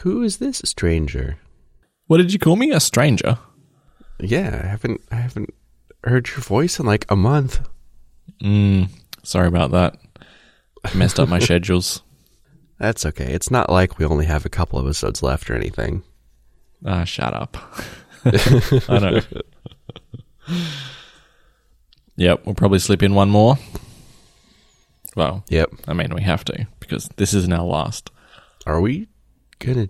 Who is this stranger? What did you call me? A stranger? Yeah, I haven't I haven't heard your voice in like a month. Mm, sorry about that. I messed up my schedules. That's okay. It's not like we only have a couple episodes left or anything. Ah, shut up. I know. yep, we'll probably slip in one more. Well, Yep. I mean, we have to because this isn't our last. Are we gonna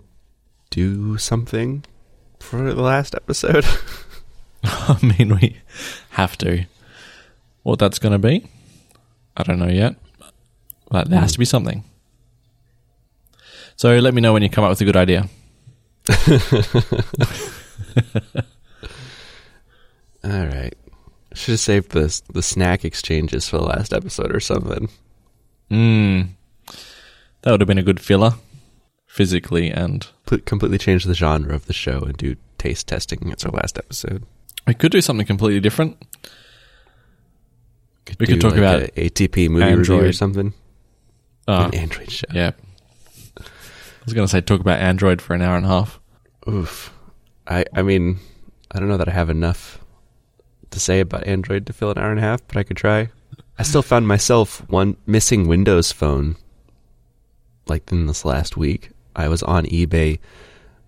do something for the last episode? I mean, we have to. What that's to be, I don't know yet. But there has to be something. So let me know when you come up with a good idea. All right. Should have saved the the snack exchanges for the last episode or something. Mm, that would have been a good filler, physically and completely change the genre of the show and do taste testing. It's our last episode. we could do something completely different. We could talk about a ATP movie review or something. Uh, An Android show. yeah. I was going to say talk about Android for an hour and a half. Oof. I I mean, I don't know that I have enough to say about Android to fill an hour and a half, but I could try. I still found myself one missing Windows phone. Like in this last week, I was on eBay.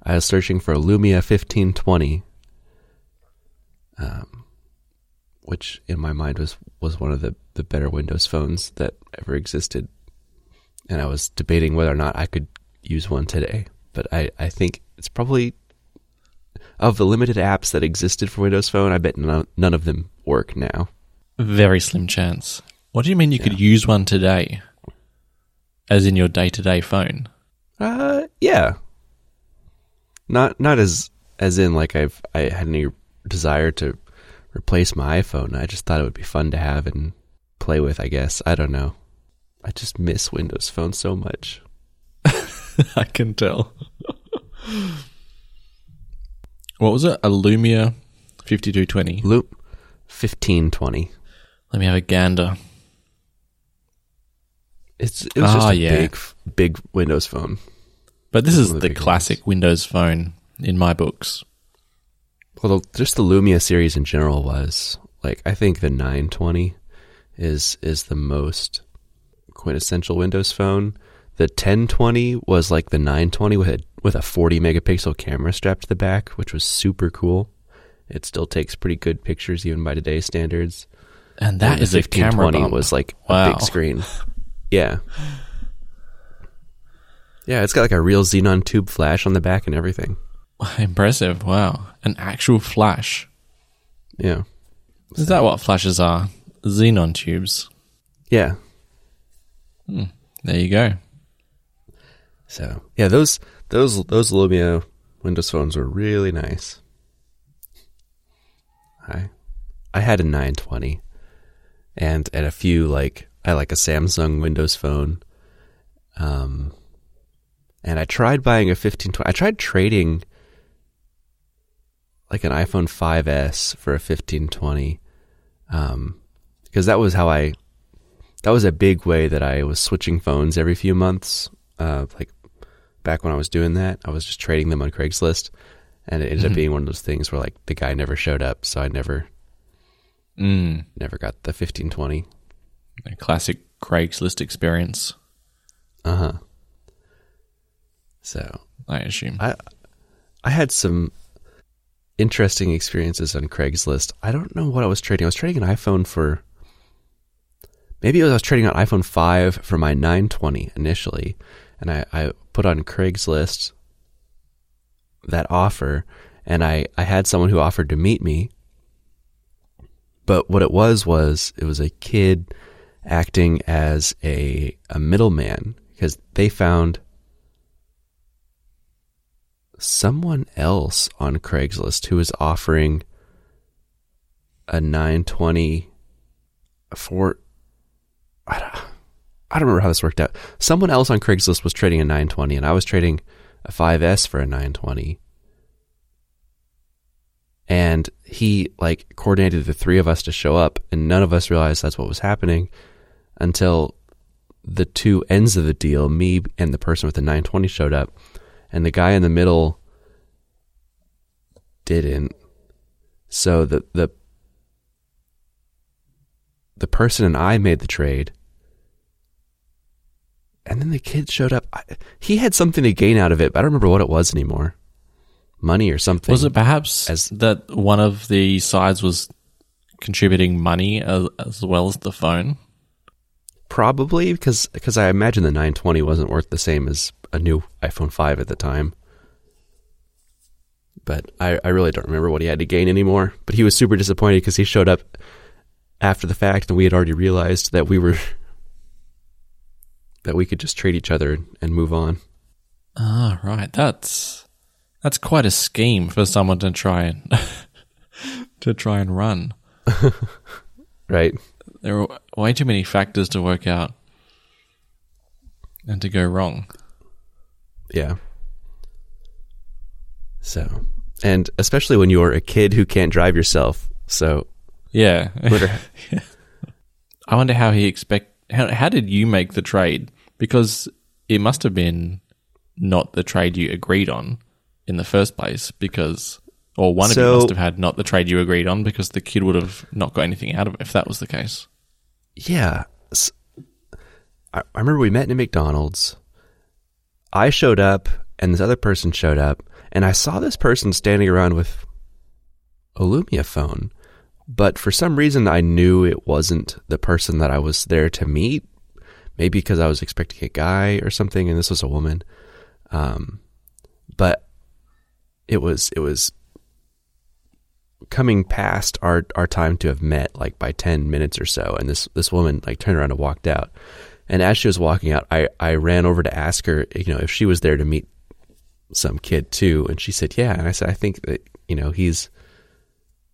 I was searching for a Lumia 1520, um, which in my mind was was one of the the better Windows phones that ever existed. And I was debating whether or not I could use one today, but I I think it's probably of the limited apps that existed for Windows Phone. I bet none, none of them work now. Very slim chance. What do you mean you could use one today? As in your day to day phone? Uh, yeah. Not not as as in like I've I had any desire to replace my iPhone. I just thought it would be fun to have and play with. I guess I don't know. I just miss Windows Phone so much. I can tell. what was it? A Lumia 5220. Loop fifteen twenty. Let me have a gander. It's it was just Ah, a yeah. big big Windows Phone. But this is the classic Windows phone in my books. Well, the, just the Lumia series in general was like I think the 920 is is the most quintessential Windows phone. The 1020 was like the 920 with a with a 40 megapixel camera strapped to the back, which was super cool. It still takes pretty good pictures even by today's standards. And that And the is a camera 1520 bump. was like a Wow. big screen. Yeah. Yeah, it's got like a real xenon tube flash on the back and everything. Impressive. Wow. An actual flash. Yeah. Is that what flashes are? Xenon tubes. Yeah. There you go. So yeah, those those those Lumia Windows phones were really nice. I I had a 920, and and a few like I like a Samsung Windows phone. Um, and I tried buying a 1520. I tried trading like an iPhone 5s for a 1520, um, because that was how I. That was a big way that I was switching phones every few months. Uh, like back when I was doing that, I was just trading them on Craigslist, and it ended up Mhm. being one of those things where like the guy never showed up, so I never Mm. never got the 1520. A classic Craigslist experience, Uh huh. So I assume. I I had some interesting experiences on Craigslist. I don't know what I was trading. I was trading an iPhone for maybe it was I was trading an iPhone 5 for my 920 initially, and I, I put on Craigslist that offer, and I, I had someone who offered to meet me. But what it was was it was a kid acting as a a middleman because they found someone else on Craigslist who was offering a 920 for I don't, I don't remember how this worked out. Someone else on Craigslist was trading a 920 and I was trading a 5S for a 920. And he like coordinated the three of us to show up and none of us realized that's what was happening until the two ends of the deal, me and the person with the 920 showed up and the guy in the middle didn't. So the the the person and I made the trade. And then the kid showed up. I, he had something to gain out of it, but I don't remember what it was anymore. Money or something. Was it perhaps As- that one of the sides was contributing money as, as well as the phone? Probably because because I imagine the 920 wasn't worth the same as a new iPhone 5 at the time. But I, I really don't remember what he had to gain anymore. But he was super disappointed because he showed up after the fact and we had already realized that we were that we could just trade each other and move on. Ah, right. That's that's quite a scheme for someone to try and to try and run. Right? There are way too many factors to work out and to go wrong. Yeah. So, and especially when you're a kid who can't drive yourself. So, Yeah. I wonder how he expect how how did you make the trade? Because it must have been not the trade you agreed on in the first place because or one of you must have had not the trade you agreed on because the kid would have not got anything out of it if that was the case. Yeah. I remember we met in a McDonald's. I showed up and this other person showed up and I saw this person standing around with a Lumia phone. But for some reason, I knew it wasn't the person that I was there to meet. Maybe because I was expecting a guy or something, and this was a woman. Um, but it was it was coming past our our time to have met, like by ten minutes or so. And this this woman like turned around and walked out. And as she was walking out, I I ran over to ask her, you know, if she was there to meet some kid too, and she said, yeah. And I said, I think that you know he's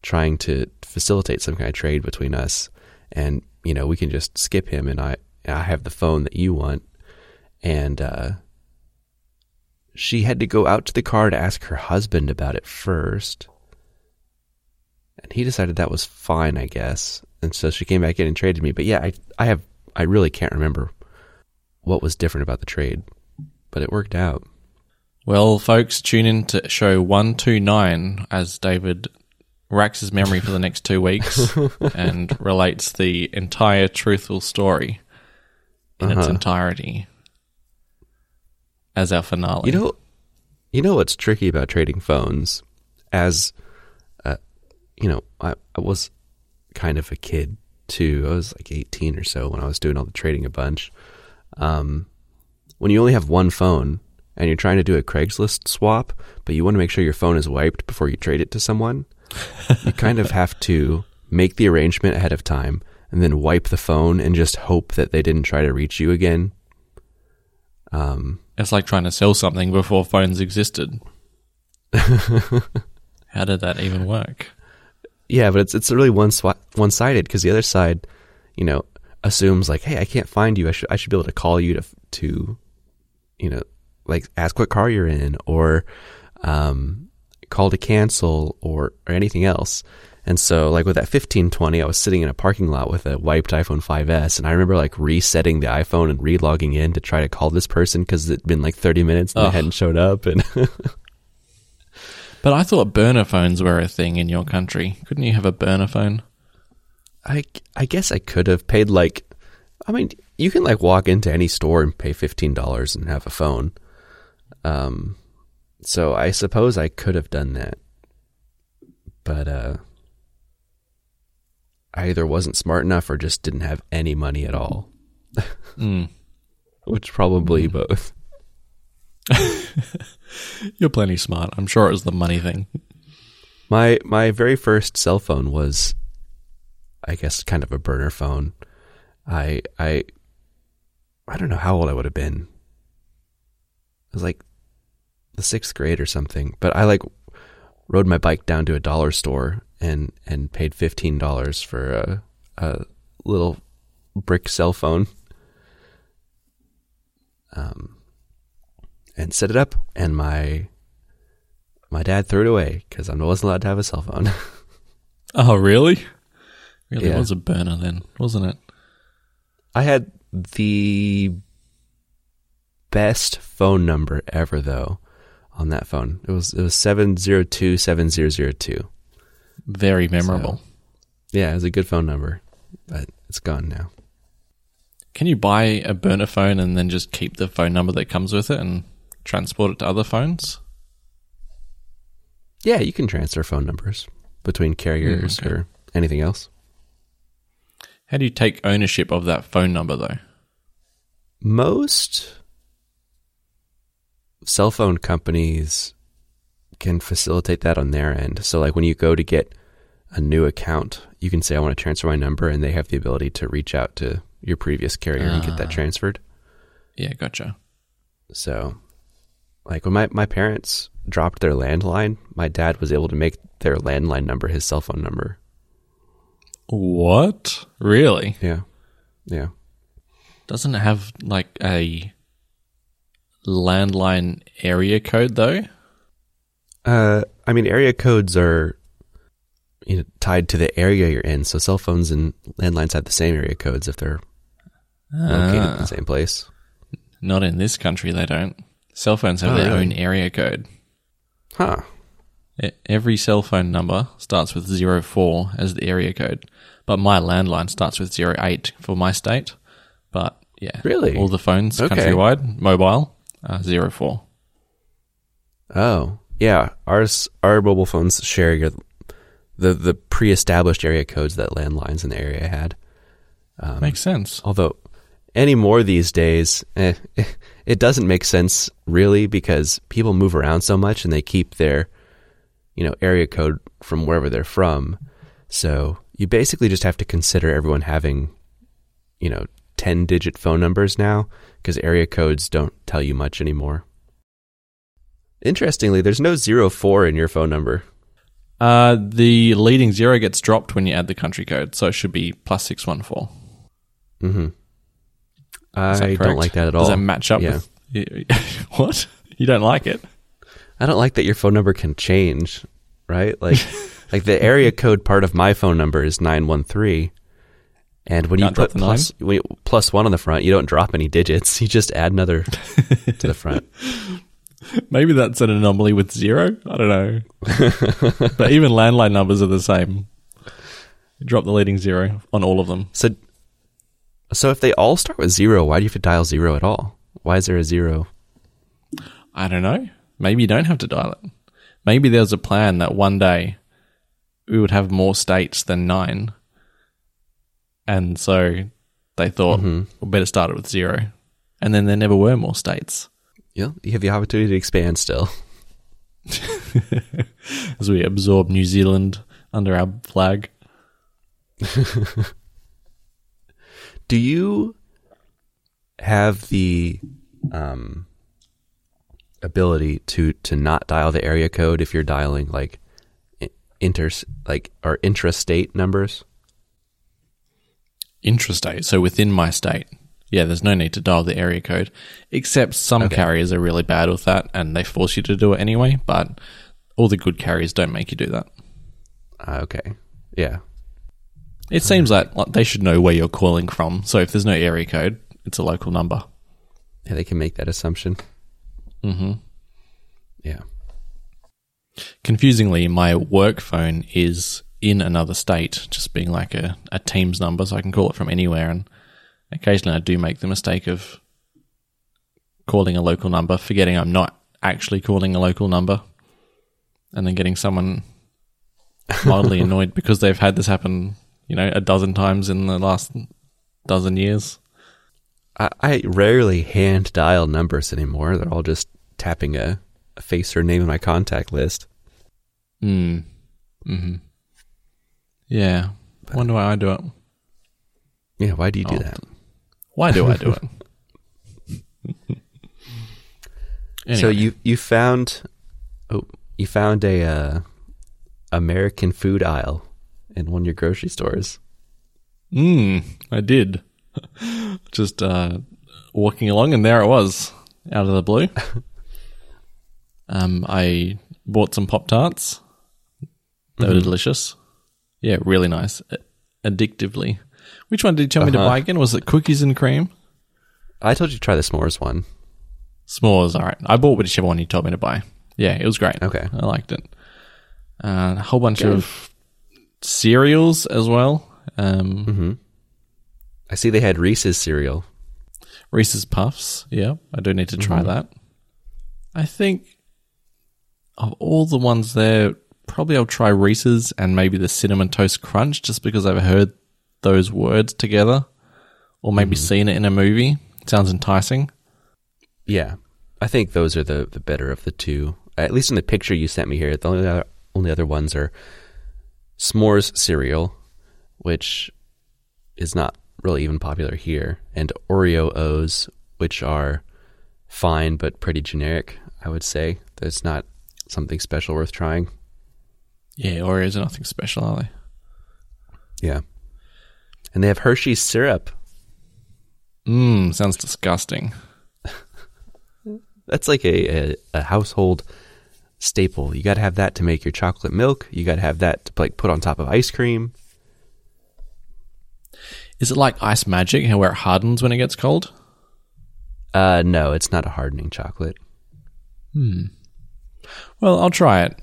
trying to facilitate some kind of trade between us and you know we can just skip him and i i have the phone that you want and uh she had to go out to the car to ask her husband about it first and he decided that was fine i guess and so she came back in and traded me but yeah i i have i really can't remember what was different about the trade but it worked out Well, folks, tune in to show 129 as David racks his memory for the next two weeks and relates the entire truthful story in its Uh-huh. entirety as our finale. You know, you know what's tricky about trading phones? As, you know, I, I was kind of a kid too. I was like 18 or so when I was doing all the trading a bunch. Um, when you only have one phone and you're trying to do a Craigslist swap, but you want to make sure your phone is wiped before you trade it to someone, you kind of have to make the arrangement ahead of time and then wipe the phone and just hope that they didn't try to reach you again. Um, It's like trying to sell something before phones existed. How did that even work? Yeah, but it's it's really one one sided because the other side, you know, assumes like, hey, I can't find you. I should I should be able to call you to to, you know, like ask what car you're in or, um, call to cancel or or anything else. And so, like with that fifteen twenty, I was sitting in a parking lot with a wiped iPhone 5s, and I remember like resetting the iPhone and re-logging in to try to call this person because it'd been like thirty minutes and Ugh. they hadn't showed up. And But I thought burner phones were a thing in your country. Couldn't you have a burner phone? I, I guess I could have paid like, I mean, you can like walk into any store and pay fifteen dollars and have a phone. Um, so I suppose I could have done that, but uh, I either wasn't smart enough or just didn't have any money at all, Mm. which probably both. You're plenty smart. I'm sure it was the money thing. My my very first cell phone was, I guess, kind of a burner phone. I I I don't know how old I would have been. It was like the sixth grade or something. But I like rode my bike down to a dollar store and and paid fifteen dollars for a a little brick cell phone. Um, and set it up, and my my dad threw it away because I wasn't allowed to have a cell phone. Oh, really? Really Yeah. was a burner then, wasn't it? I had the best phone number ever, though, on that phone. It was it was seven zero two seven zero zero two. Very memorable. Yeah, it was a good phone number, but it's gone now. Can you buy a burner phone and then just keep the phone number that comes with it and transport it to other phones? Yeah, you can transfer phone numbers between carriers Mm, okay. or anything else. How do you take ownership of that phone number though? Most cell phone companies can facilitate that on their end. So, like when you go to get a new account, you can say, I want to transfer my number, and they have the ability to reach out to your previous carrier and get that Ah. transferred. Yeah, gotcha. So, like when my, my parents dropped their landline, my dad was able to make their landline number his cell phone number. What? Really? Yeah. Yeah. Doesn't it have like a landline area code though? Uh, I mean, area codes are you know, tied to the area you're in. So cell phones and landlines have the same area codes if they're located in Ah, the same place. not in this country, they don't. Cell phones have Oh, their really? own area code. Huh. Every cell phone number starts with 04 as the area code, but my landline starts with 08 for my state. But yeah, Really? all the phones Okay. countrywide, mobile, uh, 04. Oh, yeah. Ours, our mobile phones share your, the the pre-established area codes that landlines in the area had. Um, Makes sense. Although anymore these days, eh, it doesn't make sense really because people move around so much and they keep their, you know, area code from wherever they're from. So you basically just have to consider everyone having, you know, 10 digit phone numbers now because area codes don't tell you much anymore. Interestingly, there's no zero four in your phone number. Uh, the leading zero gets dropped when you add the country code, so it should be plus 614. Mm-hmm. Is that I don't like that at all. Does that match up Yeah. with. what? You don't like it? I don't like that your phone number can change, right? Like, like the area code part of my phone number is nine one three, and when you Can't put plus when you, plus one on the front, you don't drop any digits. You just add another to the front. Maybe that's an anomaly with zero. I don't know. but even landline numbers are the same. You drop the leading zero on all of them. So, so if they all start with zero, why do you have to dial zero at all? Why is there a zero? I don't know. Maybe you don't have to dial it. Maybe there's a plan that one day we would have more states than nine. And so they thought, Mm-hmm. we better start it with zero. And then there never were more states. Know, you have the opportunity to expand still. As we absorb New Zealand under our flag. Do you have the um, ability to to not dial the area code if you're dialing like inter like or intrastate numbers? intrastate, so within my state. Yeah, there's no need to dial the area code, except some Okay. carriers are really bad with that and they force you to do it anyway, but all the good carriers don't make you do that. Uh, okay, yeah, It seems like, like they should know where you're calling from, so if there's no area code, it's a local number. yeah, they can make that assumption. hmm Yeah, Confusingly, my work phone is in another state, just being like a, a Teams number, so I can call it from anywhere. And occasionally I do make the mistake of calling a local number, forgetting I'm not actually calling a local number, and then getting someone mildly annoyed because they've had this happen, you know, a dozen times in the last dozen years. I, I rarely hand dial numbers anymore. They're all just tapping a, a face or name in my contact list. Mm. hmm Yeah. Wonder why I do it. Yeah, why do you do Oh, that? Why do I do it? So you you found oh you found a uh, American food aisle in one of your grocery stores. Mm, I did. Just uh, walking along, and there it was, out of the blue. um, I bought some Pop Tarts. They were delicious. Yeah, really nice. Addictively. Which one did you tell me to Uh-huh. buy again? Was it cookies and cream? I told you to try the s'mores one. S'mores, all right. I bought whichever one you told me to buy. Yeah, it was great. Okay. I liked it. Uh, a whole bunch of cereals as well. Um, hmm I see they had Reese's cereal. Reese's Puffs. Yeah, I do need to try that. I think of all the ones there, probably I'll try Reese's and maybe the Cinnamon Toast Crunch just because I've heard those words together or maybe seen it in a movie. sounds enticing. Yeah, I think those are the the better of the two. At least in the picture you sent me here, the only other, only other ones are s'mores cereal, which is not really even popular here, and Oreo O's, which are fine but pretty generic. I would say there's not something special worth trying. Yeah, Oreos are nothing special, are they? Yeah, and they have Hershey's syrup. Mmm, sounds disgusting. That's like a, a, a household staple. You got to have that to make your chocolate milk. You got to have that to like put on top of ice cream. Is it like ice magic, how where it hardens when it gets cold? Uh, no, it's not a hardening chocolate. Hmm. Well, I'll try it.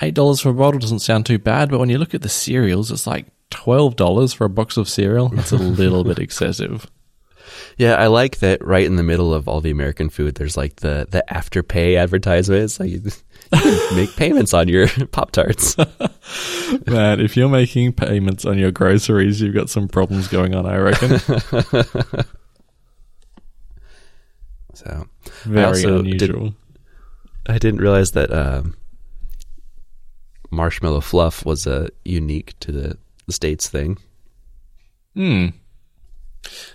Eight dollars for a bottle doesn't sound too bad, but when you look at the cereals, it's like twelve dollars for a box of cereal. That's a little bit excessive. Yeah, I like that. Right in the middle of all the American food, there's like the the afterpay advertisements. Like you can make payments on your Pop Tarts. Man, if you're making payments on your groceries, you've got some problems going on, I reckon. So Very also unusual. I didn't realize that um, marshmallow fluff was a unique to the, the states thing. Hmm.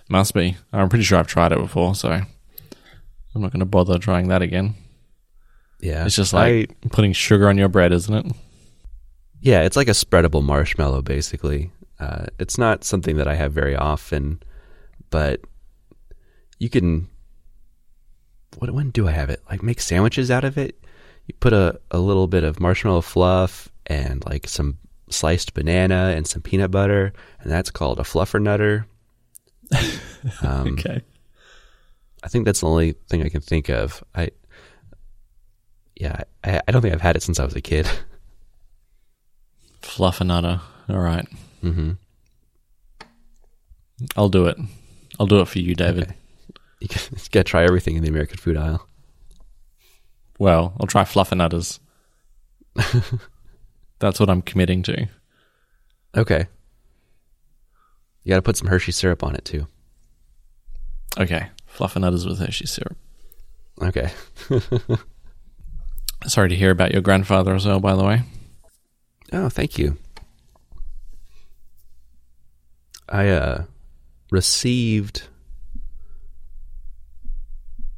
Must be. I'm pretty sure I've tried it before, so I'm not going to bother trying that again. Yeah, It's just like putting sugar on your bread, isn't it? Yeah, it's like a spreadable marshmallow, basically. Uh, it's not something that I have very often, but you can. What when do I have it? Like make sandwiches out of it. You put a, a little bit of marshmallow fluff and like some sliced banana and some peanut butter, and that's called a fluffernutter. Um, Okay. I think that's the only thing I can think of. I, yeah, I, I don't think I've had it since I was a kid. Fluffernutter. All right. Mm-hmm. I'll do it. I'll do it for you, David. Okay. You got to try everything in the American food aisle. Well, I'll try Fluffernutters. That's what I'm committing to. Okay. You got to put some Hershey syrup on it too. Okay. Fluffernutters with Hershey syrup. Okay. Sorry to hear about your grandfather as well, by the way. Oh, thank you. I uh, received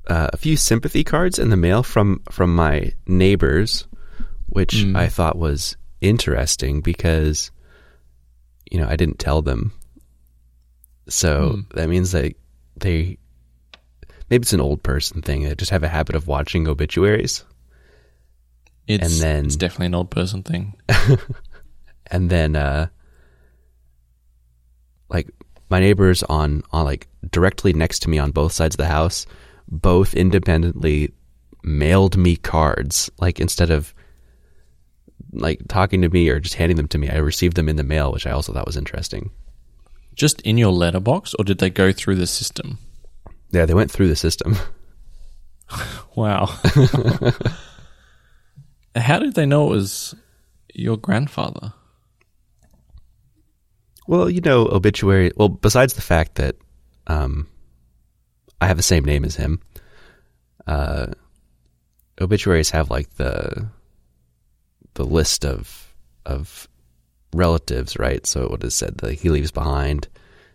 uh, a few sympathy cards in the mail from from my neighbors, which Mm. I thought was interesting because you know I didn't tell them. So Mm. that means that they maybe it's an old person thing. They just have a habit of watching obituaries. It's, And then- it's definitely an old person thing. and then uh like my neighbors on on like directly next to me on both sides of the house both independently mailed me cards like instead of like talking to me or just handing them to me i received them in the mail which i also thought was interesting Just in your letterbox, or did they go through the system? yeah they went through the system Wow. How did they know it was your grandfather? Well, you know, obituary. Well, besides the fact that um, I have the same name as him, uh, obituaries have like the the list of of relatives, right? So it would have said that he leaves behind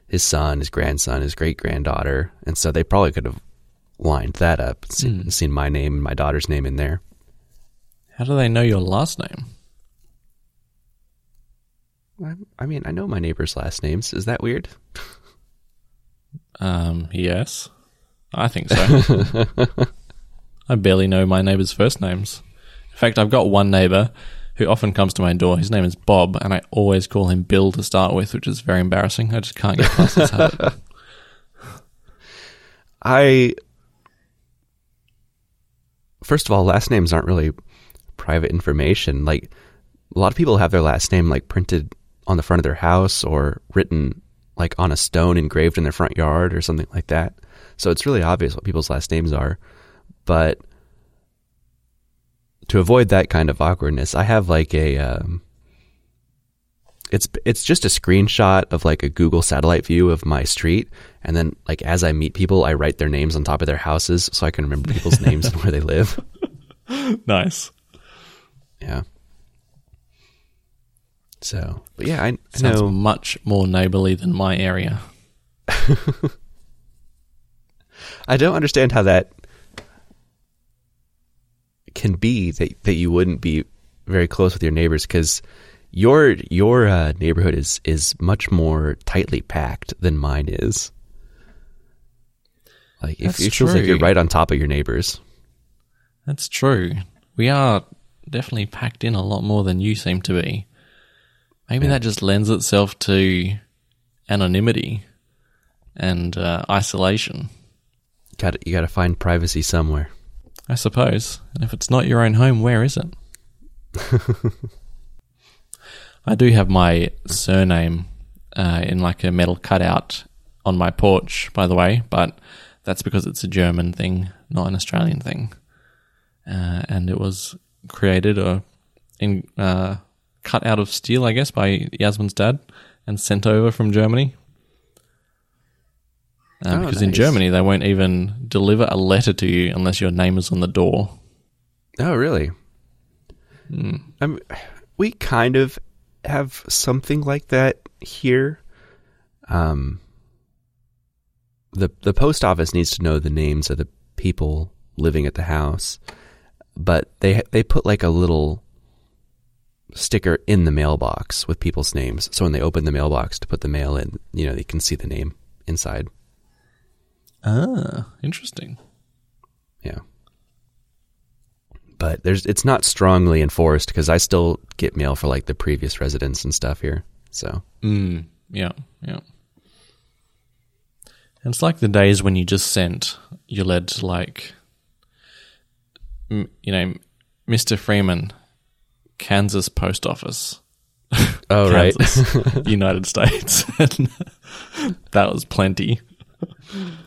his son, his grandson, his great granddaughter, and so they probably could have lined that up, and seen, Hmm. seen my name and my daughter's name in there. How do they know your last name? I, I mean, I know my neighbors' last names. Is that weird? Um, yes. I think so. I barely know my neighbors' first names. In fact, I've got one neighbor who often comes to my door. His name is Bob, and I always call him Bill to start with, which is very embarrassing. I just can't get past this habit. I first of all, last names aren't really private information. Like a lot of people have their last name like printed on the front of their house or written like on a stone engraved in their front yard or something like that. So it's really obvious what people's last names are. But to avoid that kind of awkwardness, I have like a um, it's it's just a screenshot of like a Google satellite view of my street, and then like as I meet people, I write their names on top of their houses so I can remember people's names and where they live. Nice. Yeah. So, but yeah, I, I Sounds know. much more neighborly than my area. I don't understand how that can be that that you wouldn't be very close with your neighbors because your your uh, neighborhood is is much more tightly packed than mine is. Like it, That's it feels like you're right on top of your neighbors. That's true. We are definitely packed in a lot more than you seem to be. Maybe that just lends itself to anonymity and uh, isolation, Got you got to find privacy somewhere. I suppose. And if it's not your own home, where is it? I do have my surname uh, in like a metal cutout on my porch, by the way, but that's because it's a German thing, not an Australian thing. Uh, and it was created or in uh, cut out of steel, I guess, by Yasmin's dad and sent over from Germany. Uh, Oh, because in. Germany, they won't even deliver a letter to you unless your name is on the door. Oh, really? Hmm. I mean, we kind of have something like that here. Um, the the post office needs to know the names of the people living at the house, but they they put like a little sticker in the mailbox with people's names. So when they open the mailbox to put the mail in, you know, they can see the name inside. Ah, interesting. Yeah. But there's it's not strongly enforced because I still get mail for like the previous residents and stuff here. So Mm, yeah, yeah. It's like the days when you just sent your lead to like, you know, Mr. Freeman, Kansas Post Office. Oh right. United States. That was plenty.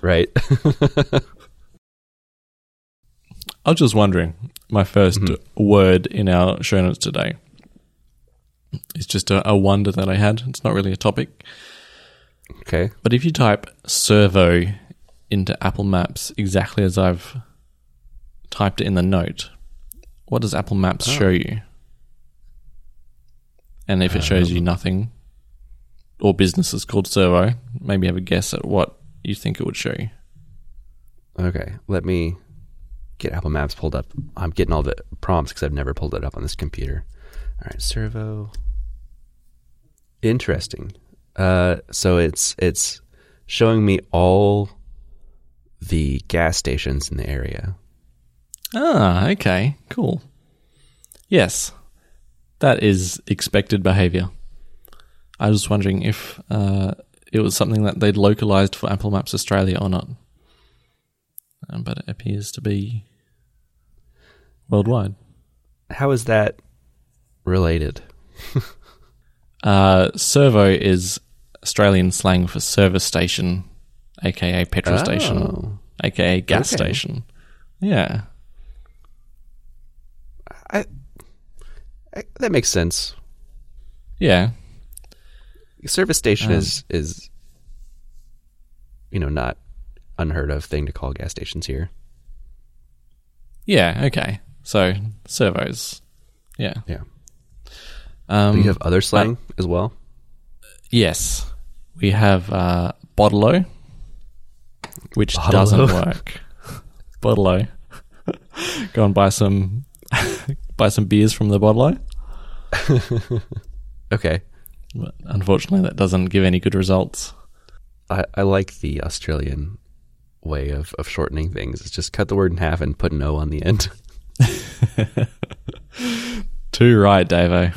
Right. I was just wondering, my 1st mm-hmm. word in our show notes today is just a, a wonder that I had. It's not really a topic. okay. But if you type servo into Apple Maps exactly as I've typed it in the note, what does Apple Maps ah. show you? And if it uh, shows you nothing, or businesses called servo, maybe have a guess at what you think it would show you. Okay. Let me get Apple Maps pulled up. I'm getting all the prompts because I've never pulled it up on this computer. All right, servo. Interesting. Uh, so it's it's showing me all the gas stations in the area. Ah, okay, cool. Yes, that is expected behavior. I was wondering if uh, it was something that they'd localized for Apple Maps Australia or not. Um, but it appears to be worldwide. How is that related? Uh, servo is Australian slang for service station, aka petrol station, Oh. aka gas Okay. station. Yeah. I, I that makes sense. Yeah. Service station Um, is is you know not unheard of thing to call gas stations here. Yeah, okay. So servos. Yeah. Yeah. Um, Do you have other slang as well? Yes, we have uh, Bottle-O, which Bottle-O? doesn't work. Bottle-O. Go and buy some buy some beers from the Bottle-O. Okay. But unfortunately, that doesn't give any good results. I, I like the Australian way of, of shortening things. It's just cut the word in half and put an O on the end. Too right, Davo.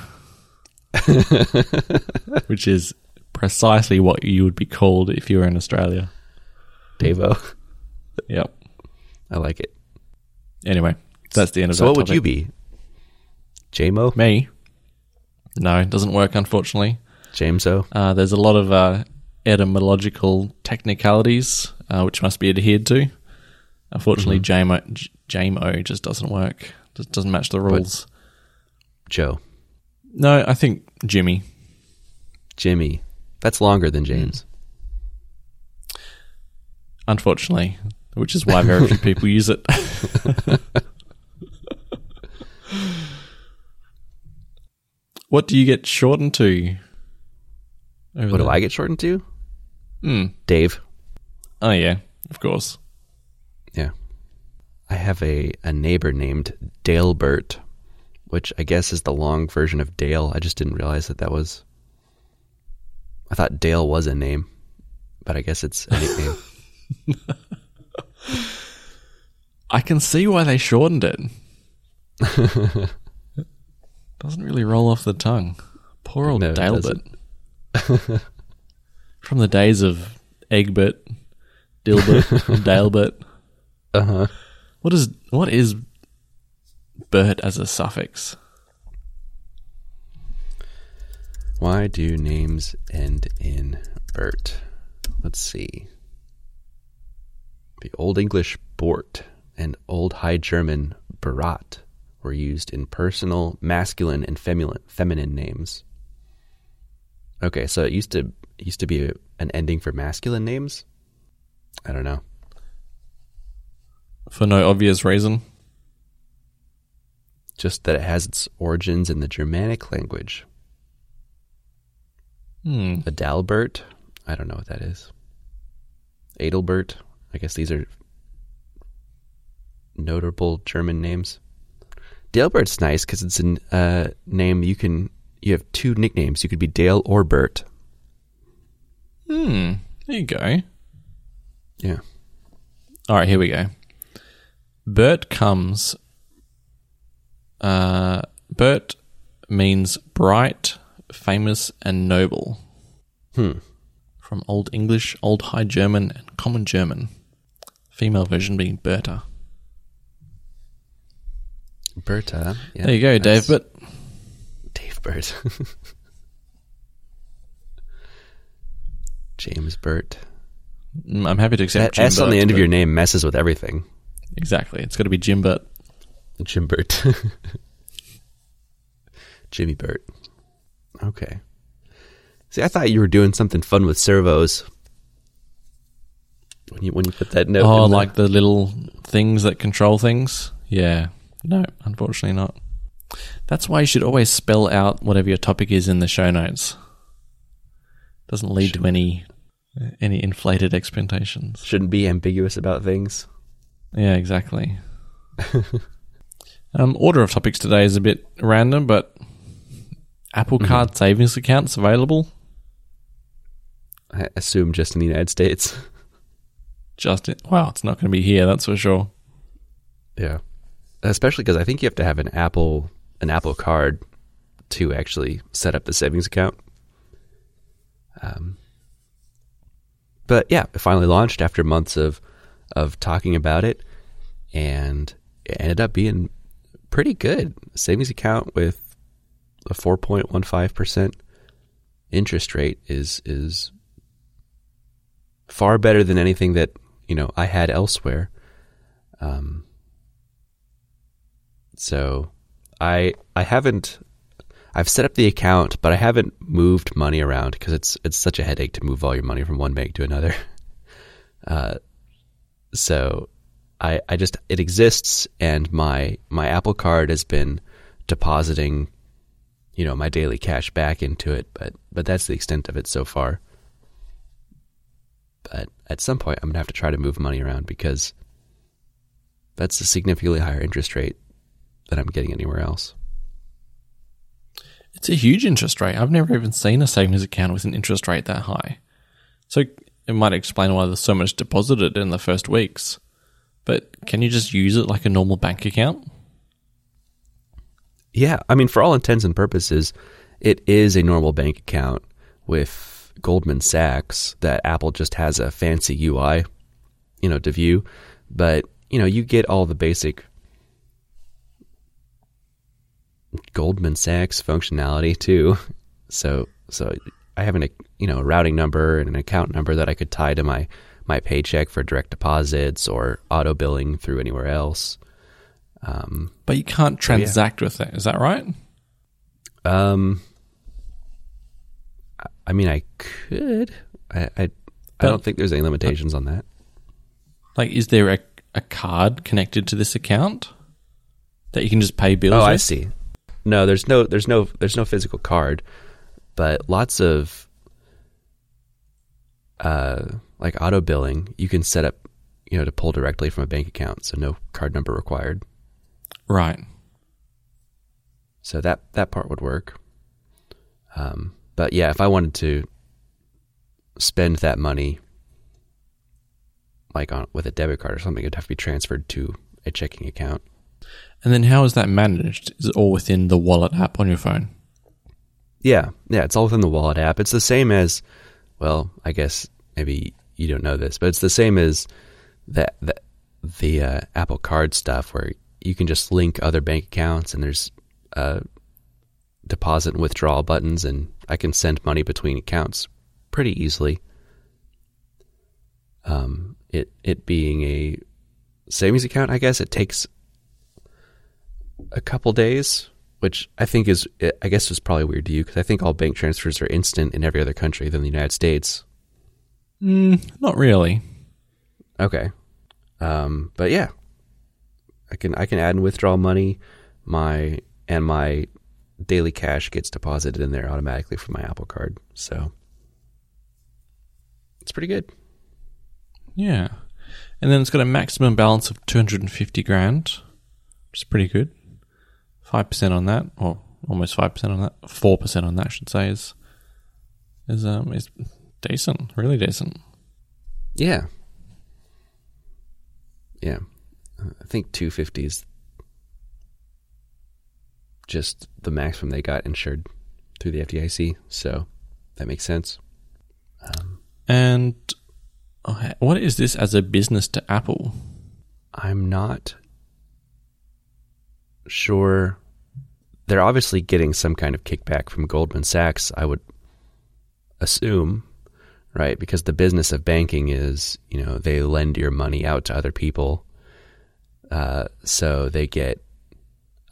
which is precisely what you would be called if you were in Australia. Davo. Yep. I like it. Anyway, That's the end of So that what would you topic. be? JMO? Me? No, it doesn't work, unfortunately. Jameso? Uh, there's a lot of uh, etymological technicalities uh, which must be adhered to. Unfortunately, JMO just doesn't work. Just doesn't match the rules. Joe? no, I think Jimmy. Jimmy? That's longer than James. Unfortunately, which is why very few people use it. what do you get shortened to? What do? I get shortened to? Hmm. Dave. Oh yeah, of course. Yeah. I have a, a neighbor named Dalebert, which I guess is the long version of Dale. I just didn't realize that that was. I thought Dale was a name, but I guess it's a nickname. I can see why they shortened it. Doesn't really roll off the tongue. Poor old No, Dalebert. From the days of Egbert, Dilbert, Dalebert. uh huh. What is what is Bert as a suffix? Why do names end in Bert? Let's see. The Old English Bort and Old High German Berat were used in personal, masculine, and feminine, feminine names. Okay, so it used to used to be a, an ending for masculine names. I don't know. For no obvious reason. Just that it has its origins in the Germanic language. Hmm. Adalbert, I don't know what that is. Adelbert, I guess these are notable German names. Dalebert's nice because it's a uh, name you can. You have two nicknames. You could be Dale or Bert. Hmm. There you go. Yeah. All right, here we go. Bert comes. Uh, Bert means bright, famous, and noble. Hmm. From Old English, Old High German, and Common German. Female version being Berta. Berta. Yeah, there you go, Dave. But Dave Bert. James Bert. mm, I'm happy to accept That Jim S on the end of your name messes with everything. Exactly. It's got to be Jim Burt. Jim Burt. Jimmy Burt. Okay. See, I thought you were doing something fun with servos when you when you put that note. Oh, in the- like the little things that control things? Yeah. No, unfortunately not. That's why you should always spell out whatever your topic is in the show notes. Doesn't lead to any any inflated expectations. shouldn't be ambiguous about things. Yeah, exactly. um, order of topics today is a bit random, but Apple Card savings accounts available. I assume just in the United States. Just in, wow, it's not going to be here. That's for sure. Yeah, especially because I think you have to have an Apple an Apple Card to actually set up the savings account. Um, but yeah, it finally launched after months of of talking about it, and it ended up being pretty good. Savings account with a four point one five percent interest rate is is far better than anything that you know I had elsewhere. Um, so I I haven't I've set up the account, but I haven't moved money around because it's it's such a headache to move all your money from one bank to another. Uh, so I I just it exists, and my my Apple Card has been depositing, you know, my daily cash back into it, but but that's the extent of it so far. But at some point, I'm gonna have to try to move money around because that's a significantly higher interest rate than I'm getting anywhere else. It's a huge interest rate. I've never even seen a savings account with an interest rate that high. So it might explain why there's so much deposited in the first weeks. But can you just use it like a normal bank account? Yeah, I mean, for all intents and purposes, it is a normal bank account with Goldman Sachs that Apple just has a fancy UI, you know, to view. But you know, you get all the basic Goldman Sachs functionality too. So so I have an you know a routing number and an account number that I could tie to my my paycheck for direct deposits or auto billing through anywhere else. Um, But you can't transact with it. Is that right? um, I- mean, I could. I I, I don't think there's any limitations on that. Like, is there a, a card connected to this account that you can just pay bills Oh, with? I see. No, there's no there's no there's no physical card, but lots of uh like auto billing you can set up, you know, to pull directly from a bank account, so no card number required. Right. So that that part would work. Um, but yeah, if I wanted to spend that money like on with a debit card or something, it'd have to be transferred to a checking account. And then how is that managed? Is it all within the wallet app on your phone? Yeah, yeah, it's all within the wallet app. It's the same as, well, I guess maybe you don't know this, but it's the same as the the, the uh, Apple Card stuff, where you can just link other bank accounts, and there's uh, deposit and withdrawal buttons, and I can send money between accounts pretty easily. Um, it it being a savings account, I guess it takes a couple days which I think is, I guess, is probably weird to you because I think all bank transfers are instant in every other country than the United States. Mm, not really. Okay, um, but yeah, I can I can add and withdraw money, my and my daily cash gets deposited in there automatically from my Apple Card, so it's pretty good. Yeah. And then it's got a maximum balance of 250 grand, which is pretty good. 5% on that, or almost 5% on that, 4% on that, I should say, is, is, um, is decent, really decent. Yeah, yeah, I think two fifty is just the maximum they got insured through the FDIC, so that makes sense. Um, And oh, what is this as a business to Apple? I'm not sure. They're obviously getting some kind of kickback from Goldman Sachs, I would assume, right? Because the business of banking is, you know, they lend your money out to other people. Uh, so they get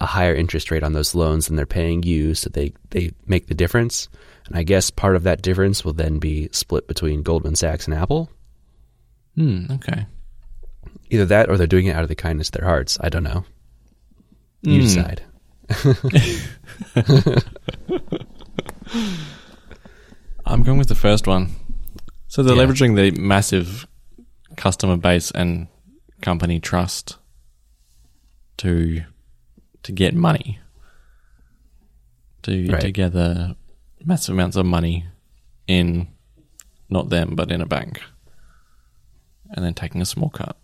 a higher interest rate on those loans than they're paying you. So they, they make the difference. And I guess part of that difference will then be split between Goldman Sachs and Apple. Hmm, okay. Either that or they're doing it out of the kindness of their hearts. I don't know. You Hmm. decide. I'm going with the first one. So they're Yeah. leveraging the massive customer base and company trust to to get money to Right. to gather massive amounts of money in not them but in a bank and then taking a small cut.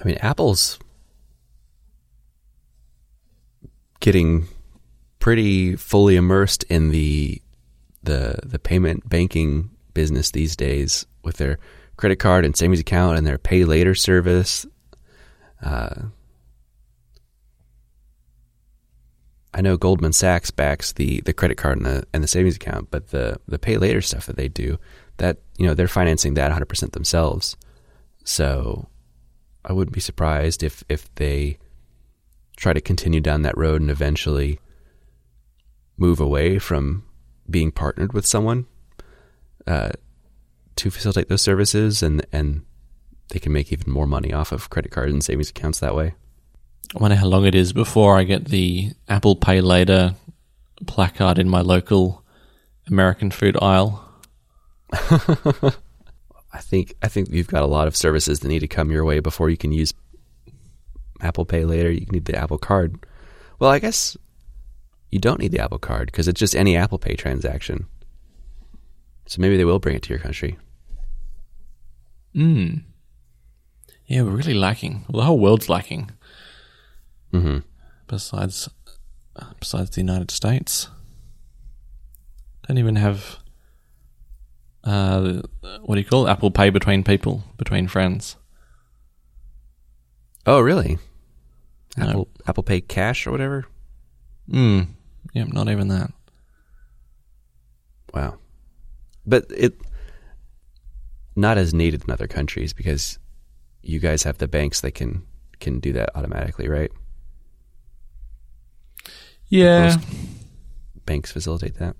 I mean, Apple's getting pretty fully immersed in the the the payment banking business these days with their credit card and savings account and their pay later service. Uh, I know Goldman Sachs backs the, the credit card and the and the savings account, but the the pay later stuff that they do, that you know they're financing that 100% themselves. So I wouldn't be surprised if if they try to continue down that road and eventually move away from being partnered with someone uh, to facilitate those services, and and they can make even more money off of credit cards and savings accounts that way. I wonder how long it is before I get the Apple Pay Later placard in my local American food aisle. I think I think you've got a lot of services that need to come your way before you can use Apple Pay later. You need the Apple Card. Well, I guess you don't need the Apple Card because it's just any Apple Pay transaction. So maybe they will bring it to your country. Mm. Yeah, we're really lacking. Well, the whole world's lacking. hmm Besides, besides the United States, don't even have. Uh, what do you call it? Apple Pay between people, between friends. Oh, really? No. Apple Apple Pay Cash or whatever. Mm. Yep, not even that. Wow. But it not as needed in other countries because you guys have the banks that can can do that automatically, right? Yeah. Banks facilitate that.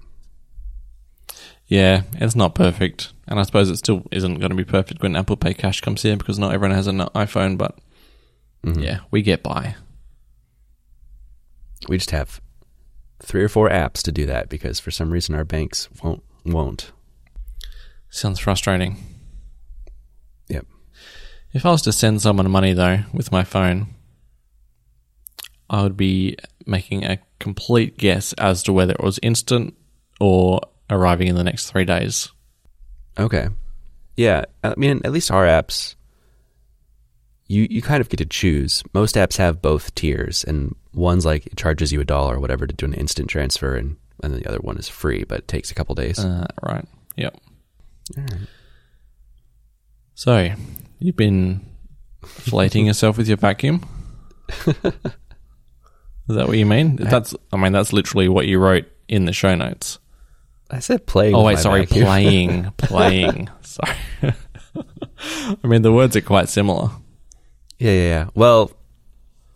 Yeah, it's not perfect. And I suppose it still isn't going to be perfect when Apple Pay Cash comes here because not everyone has an iPhone, but Mhm. yeah, we get by. We just have three or four apps to do that because for some reason our banks won't won't. Sounds frustrating. Yep. If I was to send someone money though with my phone, I would be making a complete guess as to whether it was instant or arriving in the next three days. Okay. Yeah, I mean at least our apps you you kind of get to choose. Most apps have both tiers and one's like it charges you a dollar or whatever to do an instant transfer and and then the other one is free but it takes a couple days. Uh, right. Yep. Right. So, you've been flating yourself with your vacuum? Is that what you mean? That's I mean that's literally what you wrote in the show notes. I said playing. Oh wait, sorry, vacuum. playing, playing. Sorry. I mean the words are quite similar. Yeah, yeah, yeah. Well,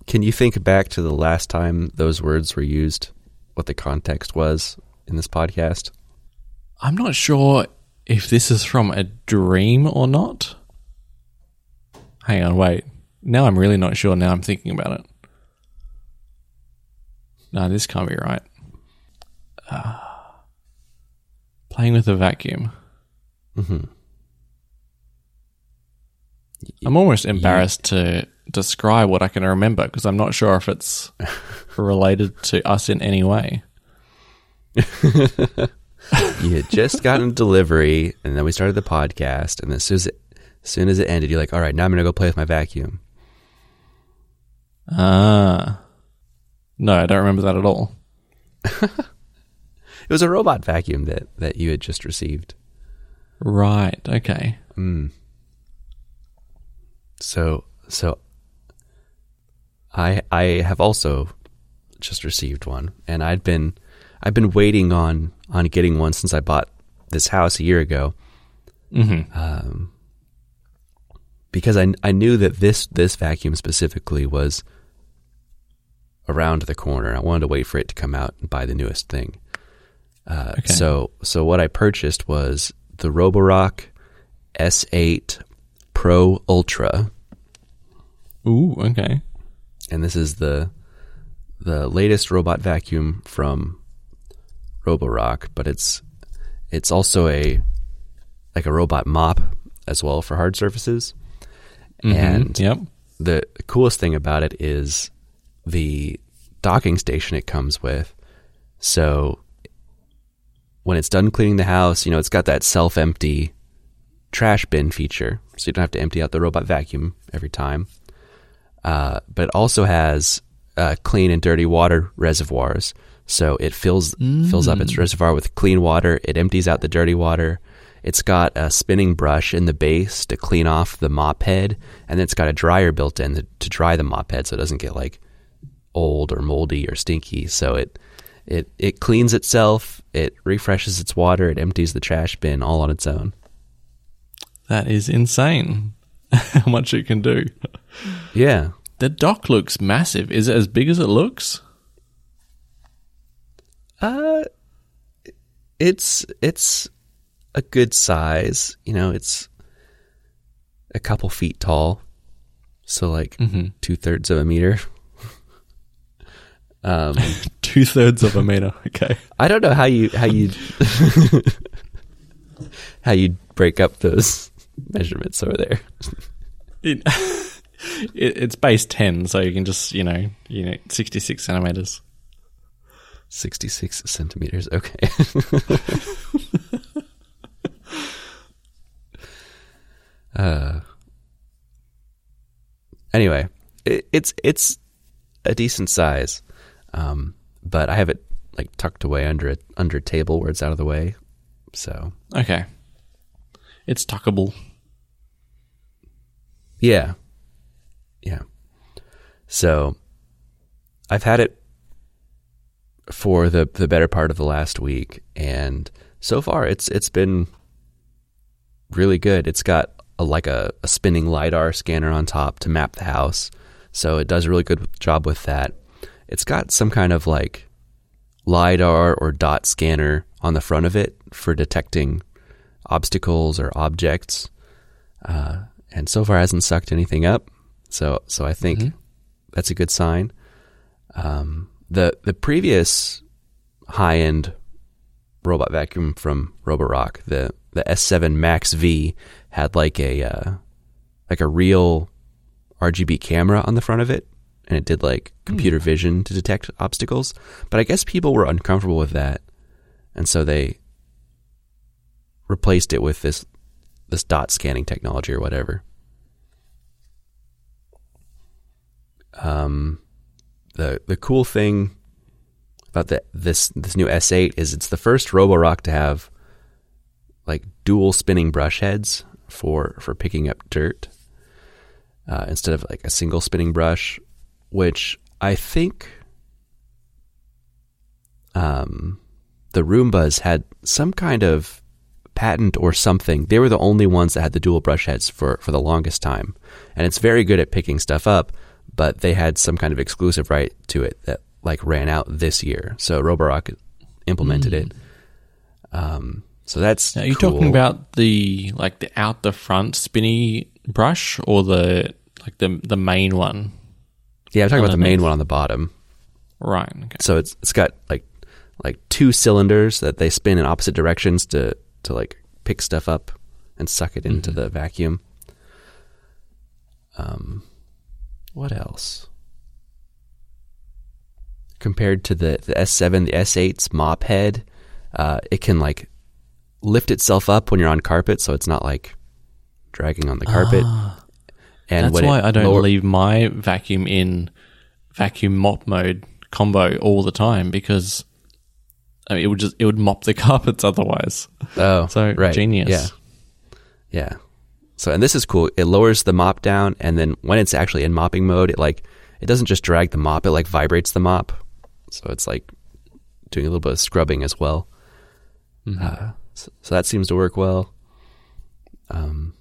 can you think back to the last time those words were used? What the context was in this podcast? I'm not sure if this is from a dream or not. Hang on, wait. Now I'm really not sure. Now I'm thinking about it. No, this can't be right. Uh, playing with a vacuum. hmm I'm almost embarrassed to describe what I can remember because I'm not sure if it's related to us in any way. You had just gotten delivery, and then we started the podcast, and as soon as it, as soon as it ended, you're like, "All right, now I'm gonna go play with my vacuum." Ah. No, I don't remember that at all. It was a robot vacuum that that you had just received. Right. Okay. Mm. So so I I have also just received one and I'd been I've been waiting on on getting one since I bought this house a year ago hmm um, because I I knew that this this vacuum specifically was around the corner. I wanted to wait for it to come out and buy the newest thing. Uh, Okay. So so what I purchased was the Roborock S8 Pro Ultra, Ooh. Okay. And this is the the latest robot vacuum from Roborock, but it's it's also a like a robot mop as well for hard surfaces. Mhm. And yep. the coolest thing about it is the docking station it comes with. So when it's done cleaning the house, you know, it's got that self empty trash bin feature. So you don't have to empty out the robot vacuum every time. Uh, but it also has uh, clean and dirty water reservoirs. So it fills fills up its reservoir with clean water. It empties out the dirty water. It's got a spinning brush in the base to clean off the mop head, and then it's got a dryer built in to, to dry the mop head so it doesn't get like old or moldy or stinky. So it it it cleans itself, it refreshes its water, it empties the trash bin all on its own. That is insane. How much it can do. Yeah. The dock looks massive. Is it as big as it looks? Uh it's it's a good size. You know, it's a couple feet tall. So like Mhm. two thirds of a meter. um Two thirds of a meter. Okay. I don't know how you how you how you break up those measurements over there. It, it, it's base ten, so you can just you know you know sixty six centimeters. Sixty six centimeters. Okay. uh. Anyway, it, it's it's a decent size, um, but I have it like tucked away under a under a table where it's out of the way. So Okay. It's tuckable. Yeah. Yeah. So I've had it for the the better part of the last week, and so far it's it's been really good. It's got a, like a, a spinning lidar scanner on top to map the house, so it does a really good job with that. It's got some kind of like lidar or dot scanner on the front of it for detecting obstacles or objects, uh, and so far hasn't sucked anything up. So so I think Mhm. that's a good sign. Um, the the previous high end robot vacuum from Roborock, the the S7 Max V, had like a uh, like a real RGB camera on the front of it, and it did like computer vision to detect obstacles. But I guess people were uncomfortable with that, and so they replaced it with this this dot scanning technology or whatever. Um, the the cool thing about the this this new S8 is it's the first Roborock to have like dual spinning brush heads for for picking up dirt uh, instead of like a single spinning brush, which I think um, the Roombas had some kind of patent or something. They were the only ones that had the dual brush heads for for the longest time, and it's very good at picking stuff up. But they had some kind of exclusive right to it that like ran out this year, so Roborock implemented it. Um, so that's Now, are you cool. talking about the like the out the front spinny brush or the like the the main one? Yeah, I'm talking about the main one on the bottom. Right. Okay. So it's it's got like like two cylinders that they spin in opposite directions to to like pick stuff up and suck it into the vacuum. Um, what else? Compared to the the S7, the S8's mop head, uh, it can like lift itself up when you're on carpet, so it's not like dragging on the carpet. and That's why I don't lower- leave my vacuum in vacuum mop mode combo all the time because I mean, it would just it would mop the carpets otherwise. Oh, So right. genius. Yeah. Yeah. So, and this is cool. It lowers the mop down, and then when it's actually in mopping mode, it like it doesn't just drag the mop; it like vibrates the mop. So it's like doing a little bit of scrubbing as well. Uh, so, so that seems to work well. Um,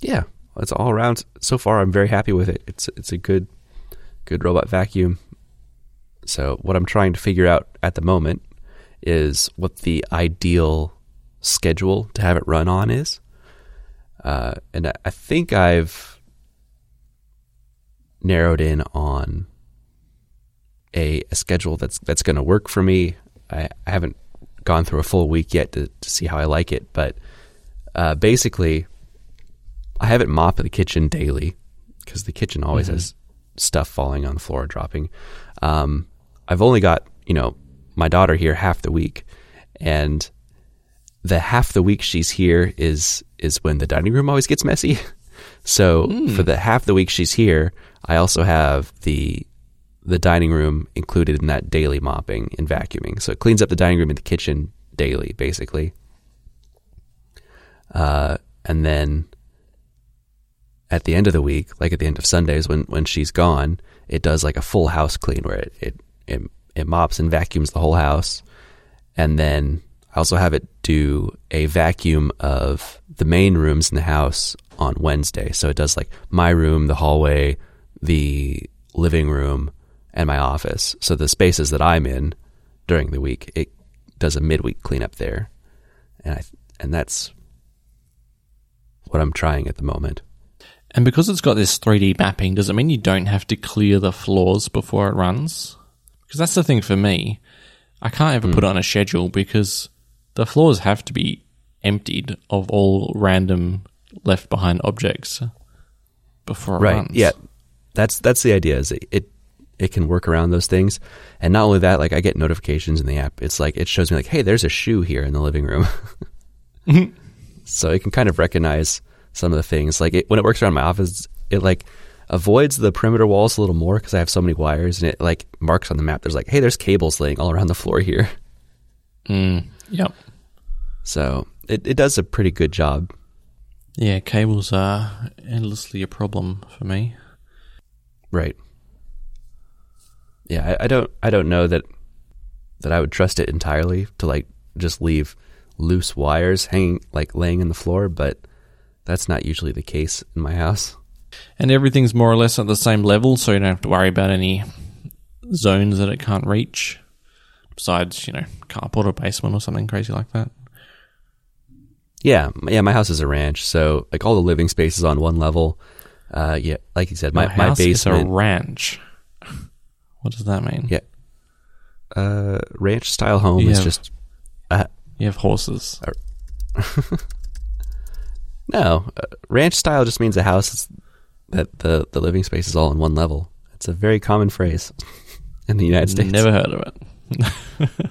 yeah, it's all around. So far, I'm very happy with it. It's it's a good good robot vacuum. So what I'm trying to figure out at the moment is what the ideal schedule to have it run on is. Uh, and I- think I've narrowed in on a, a schedule that's that's going to work for me. I, I haven't gone through a full week yet to, to see how I like it, but uh, basically, I have it mop the kitchen daily because the kitchen always has stuff falling on the floor, dropping. Um, I've only got you know my daughter here half the week, and the half the week she's here is is when the dining room always gets messy. So for the half the week she's here, I also have the the dining room included in that daily mopping and vacuuming. So it cleans up the dining room and the kitchen daily, basically. Uh, and then at the end of the week, like at the end of Sundays when when she's gone, it does like a full house clean where it it it, it mops and vacuums the whole house, and then I also have it do a vacuum of the main rooms in the house on Wednesday. So it does like my room, the hallway, the living room, and my office. So the spaces that I'm in during the week, it does a midweek cleanup there, and I and that's what I'm trying at the moment. And because it's got this 3D mapping, does it mean you don't have to clear the floors before it runs? Because that's the thing for me. I can't ever hmm. put it on a schedule because the floors have to be emptied of all random left behind objects before it right runs. yeah. That's that's the idea is it, it it can work around those things. And not only that like i get notifications in the app. It's like it shows me like hey there's a shoe here in the living room. So it can kind of recognize some of the things. Like it, when it works around my office it like avoids the perimeter walls a little more because i have so many wires and it like marks on the map. There's like hey there's cables laying all around the floor here. Mm, yep. so it, it does a pretty good job Yeah, cables are endlessly a problem for me. right Yeah, I, I don't I don't know that that I would trust it entirely to like just leave loose wires hanging like laying in the floor, but that's not usually the case in my house. And everything's more or less at the same level, so you don't have to worry about any zones that it can't reach. Besides, you know, carport or basement or something crazy like that. Yeah, yeah, my house is a ranch, so like all the living space is on one level. Uh, yeah, like you said, my, my house is a ranch. What does that mean? Yeah. uh, ranch style home is Yeah. just uh, You have horses. no uh, ranch style just means a house that's- that the the living space is all in one level. It's a very common phrase in the United States. Never heard of it.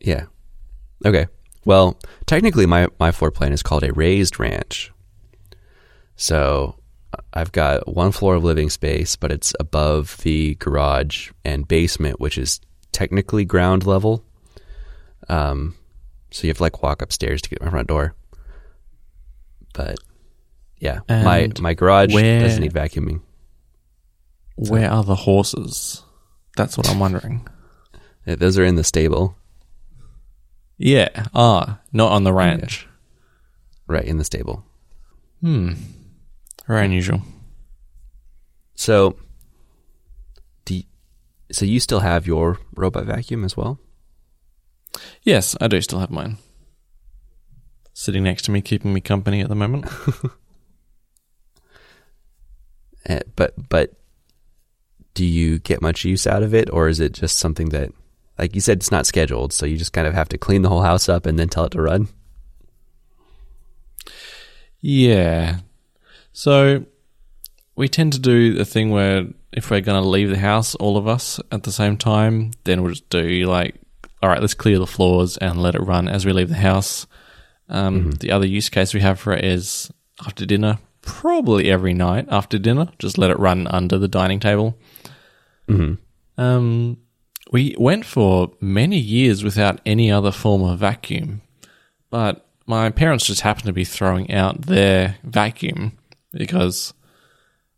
Yeah. Okay. Well, technically, my my floor plan is called a raised ranch. So I've got one floor of living space, but it's above the garage and basement, which is technically ground level. Um, so you have to like walk upstairs to get my front door. But yeah, my And my garage where- doesn't need vacuuming. Where are the horses? That's what I'm wondering. Yeah, those are in the stable, Yeah. Ah, not on the ranch. right in the stable. Hmm. Very unusual. So, do you, so you still have your robot vacuum as well? Yes, I do still have mine. Sitting next to me, keeping me company at the moment. Eh, but but do you get much use out of it, or is it just something that, like you said, it's not scheduled, so you just kind of have to clean the whole house up and then tell it to run? Yeah. So we tend to do the thing where if we're going to leave the house, all of us at the same time, then we'll just do like, all right, let's clear the floors and let it run as we leave the house. Um, The other use case we have for it is after dinner, probably every night after dinner, just let it run under the dining table. Mm-hmm. Um, we went for many years without any other form of vacuum, but my parents just happened to be throwing out their vacuum because,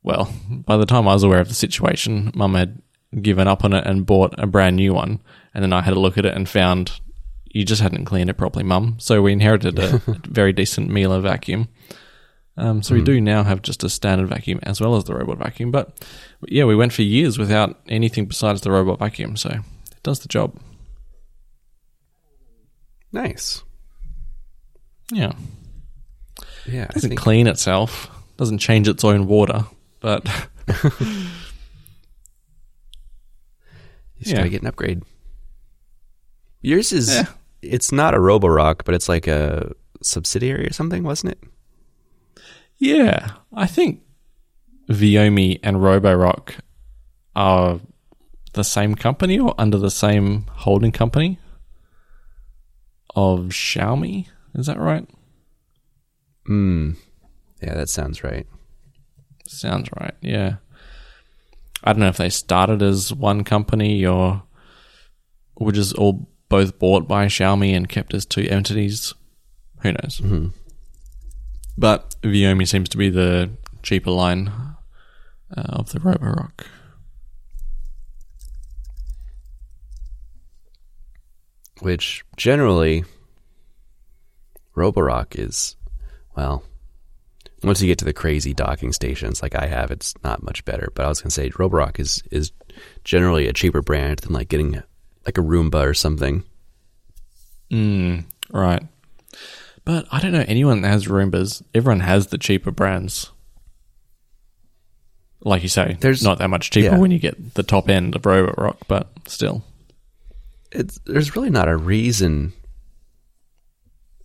well, by the time I was aware of the situation, mum had given up on it and bought a brand new one. And then I had a look at it and found you just hadn't cleaned it properly, mum. So we inherited a very decent Miele vacuum. Um, so we do now have just a standard vacuum as well as the robot vacuum. But yeah, we went for years without anything besides the robot vacuum. So it does the job. Nice. Yeah. Yeah, I doesn't think, clean itself, doesn't change its own water, but you just yeah. gotta get an upgrade. Yours is Yeah. it's not a Roborock, but it's like a subsidiary or something, wasn't it? yeah, I think Viomi and Roborock are the same company or under the same holding company of Xiaomi. Is that right? Hmm. Yeah, that sounds right. Sounds right. Yeah. I don't know if they started as one company or were just all both bought by Xiaomi and kept as two entities. Who knows? hmm But Viomi seems to be the cheaper line uh, of the Roborock. Which generally, Roborock is, well, once you get to the crazy docking stations like I have, it's not much better. But I was gonna say Roborock is is generally a cheaper brand than like getting like a Roomba or something. Mm, right. But I don't know anyone that has Roombas. Everyone has the cheaper brands. Like you say, There's- not that much cheaper yeah. when you get the top end of Roborock, but still. It's there's really not a reason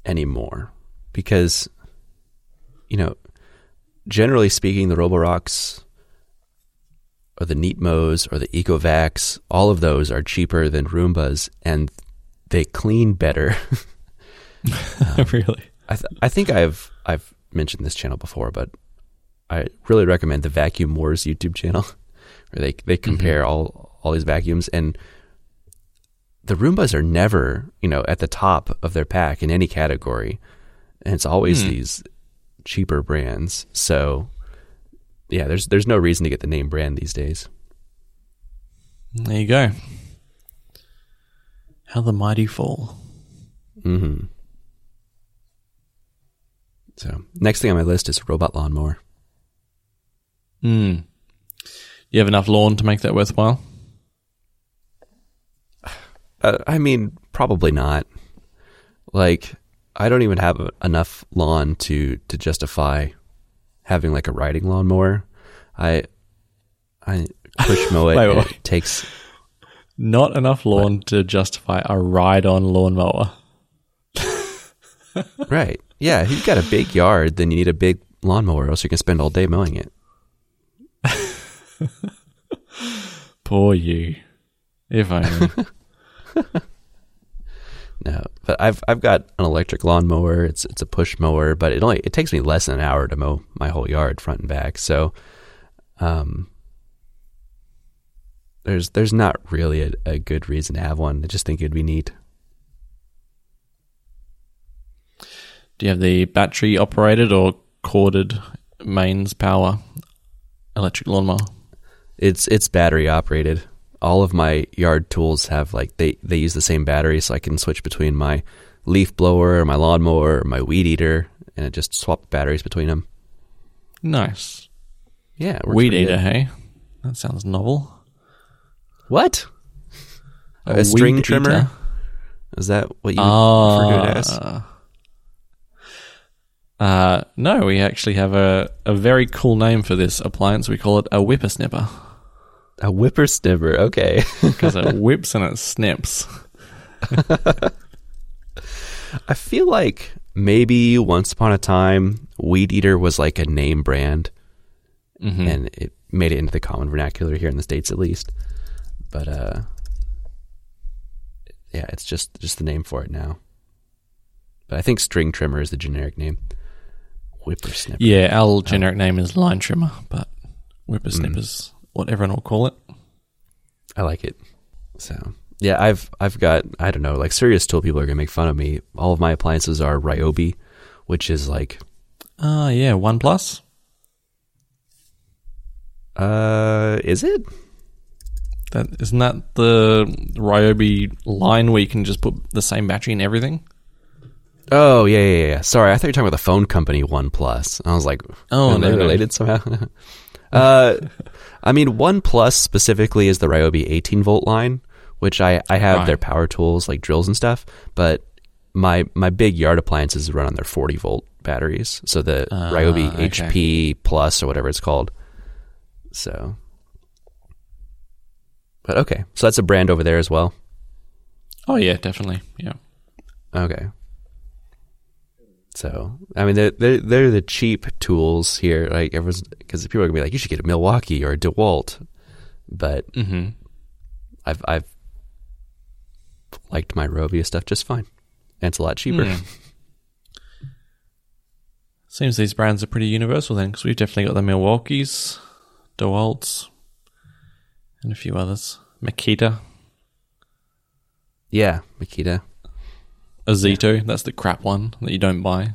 anymore because you know generally speaking the Roborocks or the Neatos or the Ecovacs all of those are cheaper than Roombas and they clean better. Um, really? I th- I think I've I've mentioned this channel before, but I really recommend the Vacuum Wars YouTube channel, where they they compare all all these vacuums, and the Roombas are never you know at the top of their pack in any category, and it's always Hmm. these cheaper brands. So yeah, there's there's no reason to get the name brand these days. There you go. How the mighty fall. Mm-hmm. So next thing on my list is robot lawnmower. Hmm. You have enough lawn to make that worthwhile? Uh, I mean, probably not. Like, I don't even have enough lawn to to justify having like a riding lawnmower. I I push mow it. Wait, and wait. It takes Not enough lawn to justify a ride on lawnmower. right. Yeah, if you've got a big yard, then you need a big lawnmower, or else you can spend all day mowing it. Poor you. If only. No, but I've I've got an electric lawnmower. It's it's a push mower, but it only it takes me less than an hour to mow my whole yard front and back. So, um, there's there's not really a, a good reason to have one. I just think it'd be neat. Do you have the battery operated or corded mains power electric lawnmower? It's it's battery operated. All of my yard tools have like they they use the same battery, so I can switch between my leaf blower, my lawnmower, my weed eater, and it just swap batteries between them. Nice. Yeah, it works Weed eater, good. hey? That sounds novel. What? A A, string weed trimmer? eater? Is that what you Ah. refer to it as? Uh, no, we actually have a, a very cool name for this appliance. We call it a whippersnipper A whippersnipper. Okay. because it whips and it snips. I feel like maybe once upon a time, Weed Eater was like a name brand, Mhm. and it made it into the common vernacular here in the states, at least. But uh, yeah, it's just just the name for it now. But I think string trimmer is the generic name. Whippersnipper. Yeah, our generic name is line trimmer, but whippersnipper's what everyone will call it. I like it. So yeah, I've I've got I don't know like serious tool people are gonna make fun of me. All of my appliances are Ryobi, which is like Ah, yeah, OnePlus. uh is it? That isn't that the Ryobi line where you can just put the same battery in everything? Oh yeah yeah yeah. Sorry, I thought you were talking about the phone company OnePlus. I was like, Oh, are they no, no. related somehow? uh, I mean OnePlus specifically is the Ryobi 18 volt line, which I I have Right. their power tools like drills and stuff, but my my big yard appliances run on their 40 volt batteries. So the Ah, Ryobi okay. HP Plus or whatever it's called. So, but okay, so that's a brand over there as well. Oh yeah, definitely. Yeah. Okay. So I mean, they're they're, they're the cheap tools here. Like everyone's because people are gonna be like, you should get a Milwaukee or a Dewalt, but Mm-hmm. I've I've liked my Ryobi stuff just fine, and it's a lot cheaper. Hmm. Seems these brands are pretty universal then, because we've definitely got the Milwaukees, DeWalt's, and a few others. Makita, Yeah, Makita. Ozito, that's the crap one that you don't buy.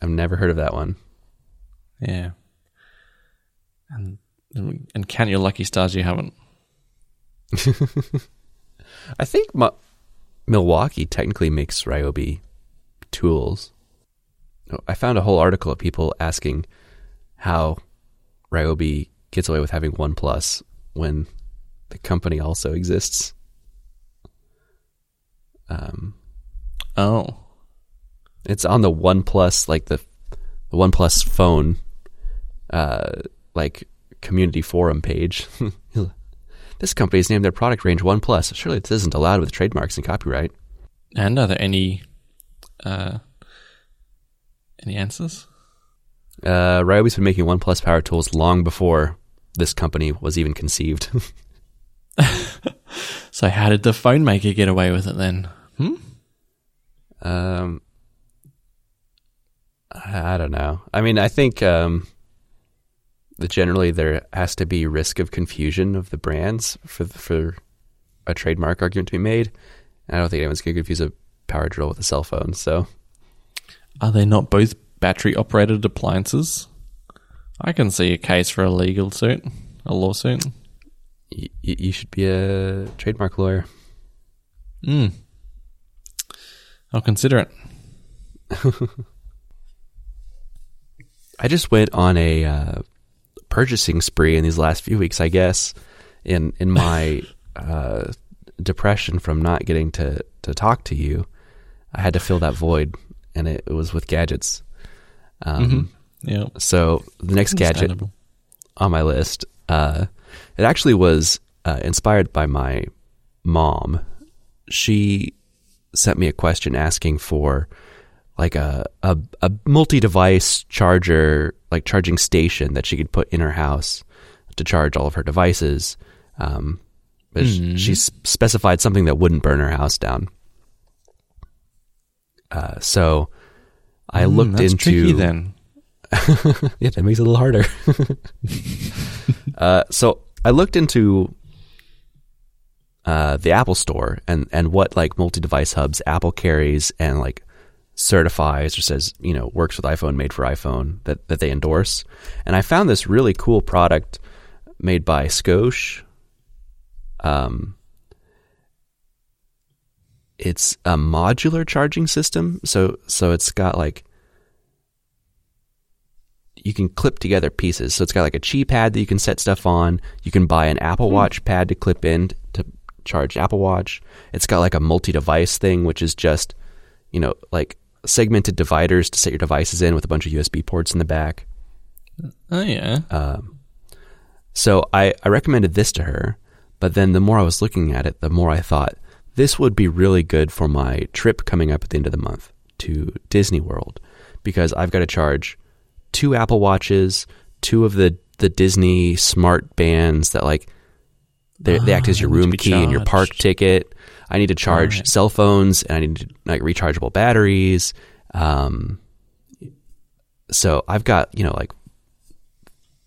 I've never heard of that one. Yeah. And and count your lucky stars you haven't. I think Milwaukee technically makes Ryobi tools. I found a whole article of people asking how Ryobi gets away with having OnePlus when the company also exists. Um, Oh. it's on the OnePlus, like the the OnePlus phone, uh, like community forum page. this company's named their product range OnePlus. Surely this isn't allowed with trademarks and copyright. And are there any uh any answers? Uh, Ryobi's been making OnePlus power tools long before this company was even conceived. So how did the phone maker get away with it then? Hmm? Um, I I don't know. I mean, I think um, that generally there has to be risk of confusion of the brands for for a trademark argument to be made. I don't think anyone's going to confuse a power drill with a cell phone. So Are they not both battery operated appliances? I can see a case for a legal suit, a lawsuit. Y- y- you should be a trademark lawyer. Mm. I'll consider it. I just went on a uh, purchasing spree in these last few weeks, I guess, in in my uh, depression from not getting to to talk to you. I had to fill that void, and it, it was with gadgets. Um, Yeah. So the next gadget on my list, uh, it actually was uh, inspired by my mom. She sent me a question asking for like a, a, a multi-device charger, like charging station that she could put in her house to charge all of her devices. Um, but Mhm. she specified something that wouldn't burn her house down. Uh, so I Mm, looked into tricky then. yeah, that makes it a little harder. uh, so I looked into uh, the Apple Store and and what like multi-device hubs Apple carries and like certifies or says you know works with iPhone, made for iPhone that that they endorse. And I found this really cool product made by Scosche. Um, it's a modular charging system, so so it's got like you can clip together pieces. So it's got like a Qi pad that you can set stuff on. You can buy an Apple Watch pad to clip in to charge Apple Watch. It's got like a multi-device thing, which is just, you know, like segmented dividers to set your devices in with a bunch of USB ports in the back. Oh yeah. Um, so I, I recommended this to her, but then the more I was looking at it, the more I thought this would be really good for my trip coming up at the end of the month to Disney World because I've got to charge two Apple Watches, two of the, the Disney smart bands that like they they act Ah, as your to room key and your park ticket. I need to charge Right. cell phones and I need to, like rechargeable batteries. Um, so I've got you know like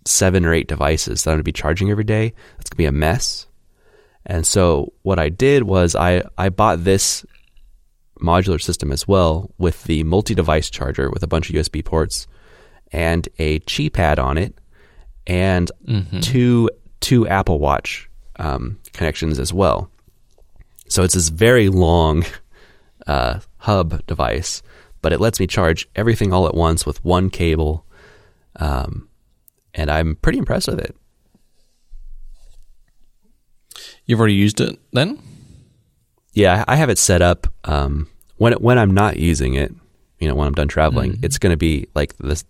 seven or eight devices that I'm going to be charging every day. That's going to be a mess. And so what I did was I, I bought this modular system as well with the multi-device charger with a bunch of USB ports and a Qi pad on it and Mm-hmm. two two Apple Watch um, connections as well. So it's this very long uh, hub device, but it lets me charge everything all at once with one cable. Um, and I'm pretty impressed with it. You've already used it then? Yeah, I have it set up. Um, when it, when I'm not using it, you know, when I'm done traveling, it's going to be like this.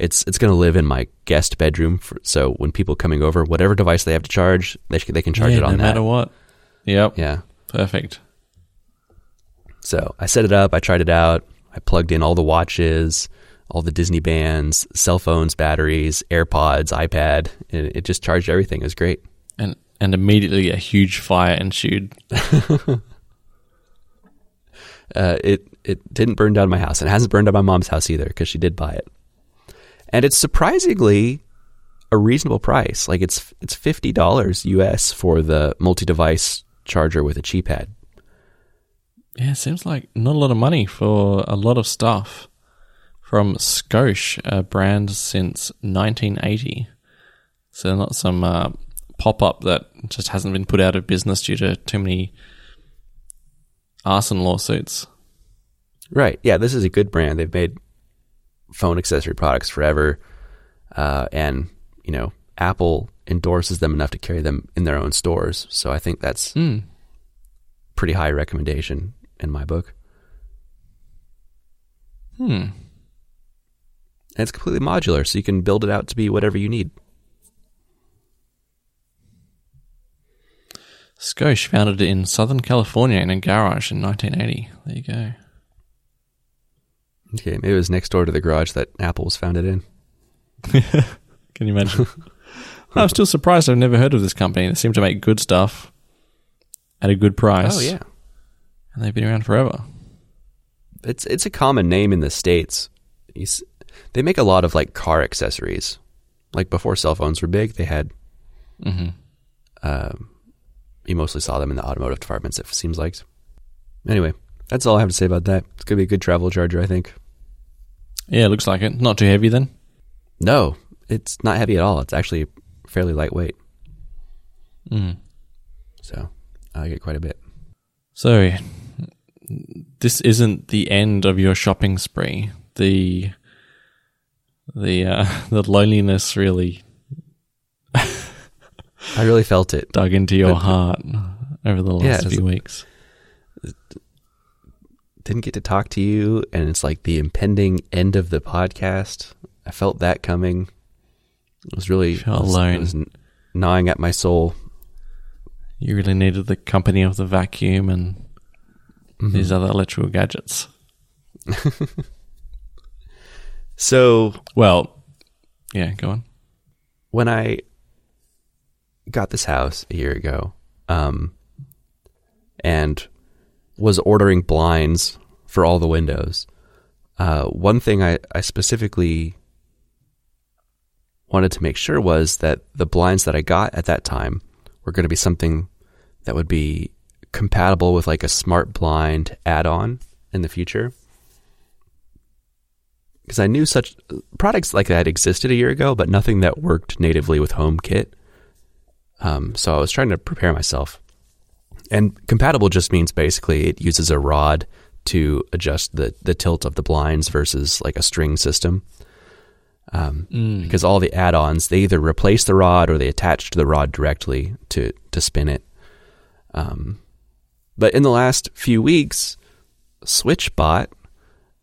It's it's going to live in my guest bedroom. For, so when people coming over, whatever device they have to charge, they sh- they can charge yeah, it on no that. matter what. Yep. Yeah. Perfect. So I set it up. I tried it out. I plugged in all the watches, all the Disney bands, cell phones, batteries, AirPods, iPad, and it just charged everything. It was great. And and immediately a huge fire ensued. Uh, it it didn't burn down my house, and it hasn't burned down my mom's house either because she did buy it. And it's surprisingly a reasonable price. Like it's it's fifty dollars US for the multi-device charger with a Qi pad. Yeah, it seems like not a lot of money for a lot of stuff. From Scosche, a brand since 1980. So not some uh, pop up that just hasn't been put out of business due to too many arson lawsuits. Right. Yeah, this is a good brand. They've made phone accessory products forever, uh, and you know Apple endorses them enough to carry them in their own stores. So I think that's Hmm. pretty high recommendation in my book. Hmm. And it's completely modular, so you can build it out to be whatever you need. Scosche founded in Southern California in a garage in 1980. There you go. Okay, maybe it was next door to the garage that Apple was founded in. Can you imagine? I'm still surprised I've never heard of this company. They seem to make good stuff at a good price. Oh yeah, And they've been around forever. it's it's a common name in the states. You s- They make a lot of like car accessories. Like before cell phones were big, they had. hmm Um, you mostly saw them in the automotive departments. It seems like. Anyway, that's all I have to say about that. It's gonna be a good travel charger, I think. Yeah, looks like it. Not too heavy then. No, it's not heavy at all. It's actually fairly lightweight. Mm. So I get quite a bit. So, this isn't the end of your shopping spree. The the uh, the loneliness really I really felt it. dug into your But- heart over the last Yeah, few weeks. Didn't get to talk to you, and it's like the impending end of the podcast. I felt that coming. It was really it was- alone. It was gnawing at my soul. You really needed the company of the vacuum and Mm-hmm. these other electrical gadgets. So Well, yeah, go on. when I got this house a year ago, um, and was ordering blinds for all the windows, uh, one thing I, I specifically wanted to make sure was that the blinds that I got at that time were going to be something that would be compatible with like a smart blind add-on in the future. Because I knew such products like that existed a year ago, but nothing that worked natively with HomeKit. Um, so I was trying to prepare myself. And compatible just means basically it uses a rod to adjust the, the tilt of the blinds versus like a string system. Um, Because all the add-ons they either replace the rod or they attach to the rod directly to to spin it. Um, but in the last few weeks, SwitchBot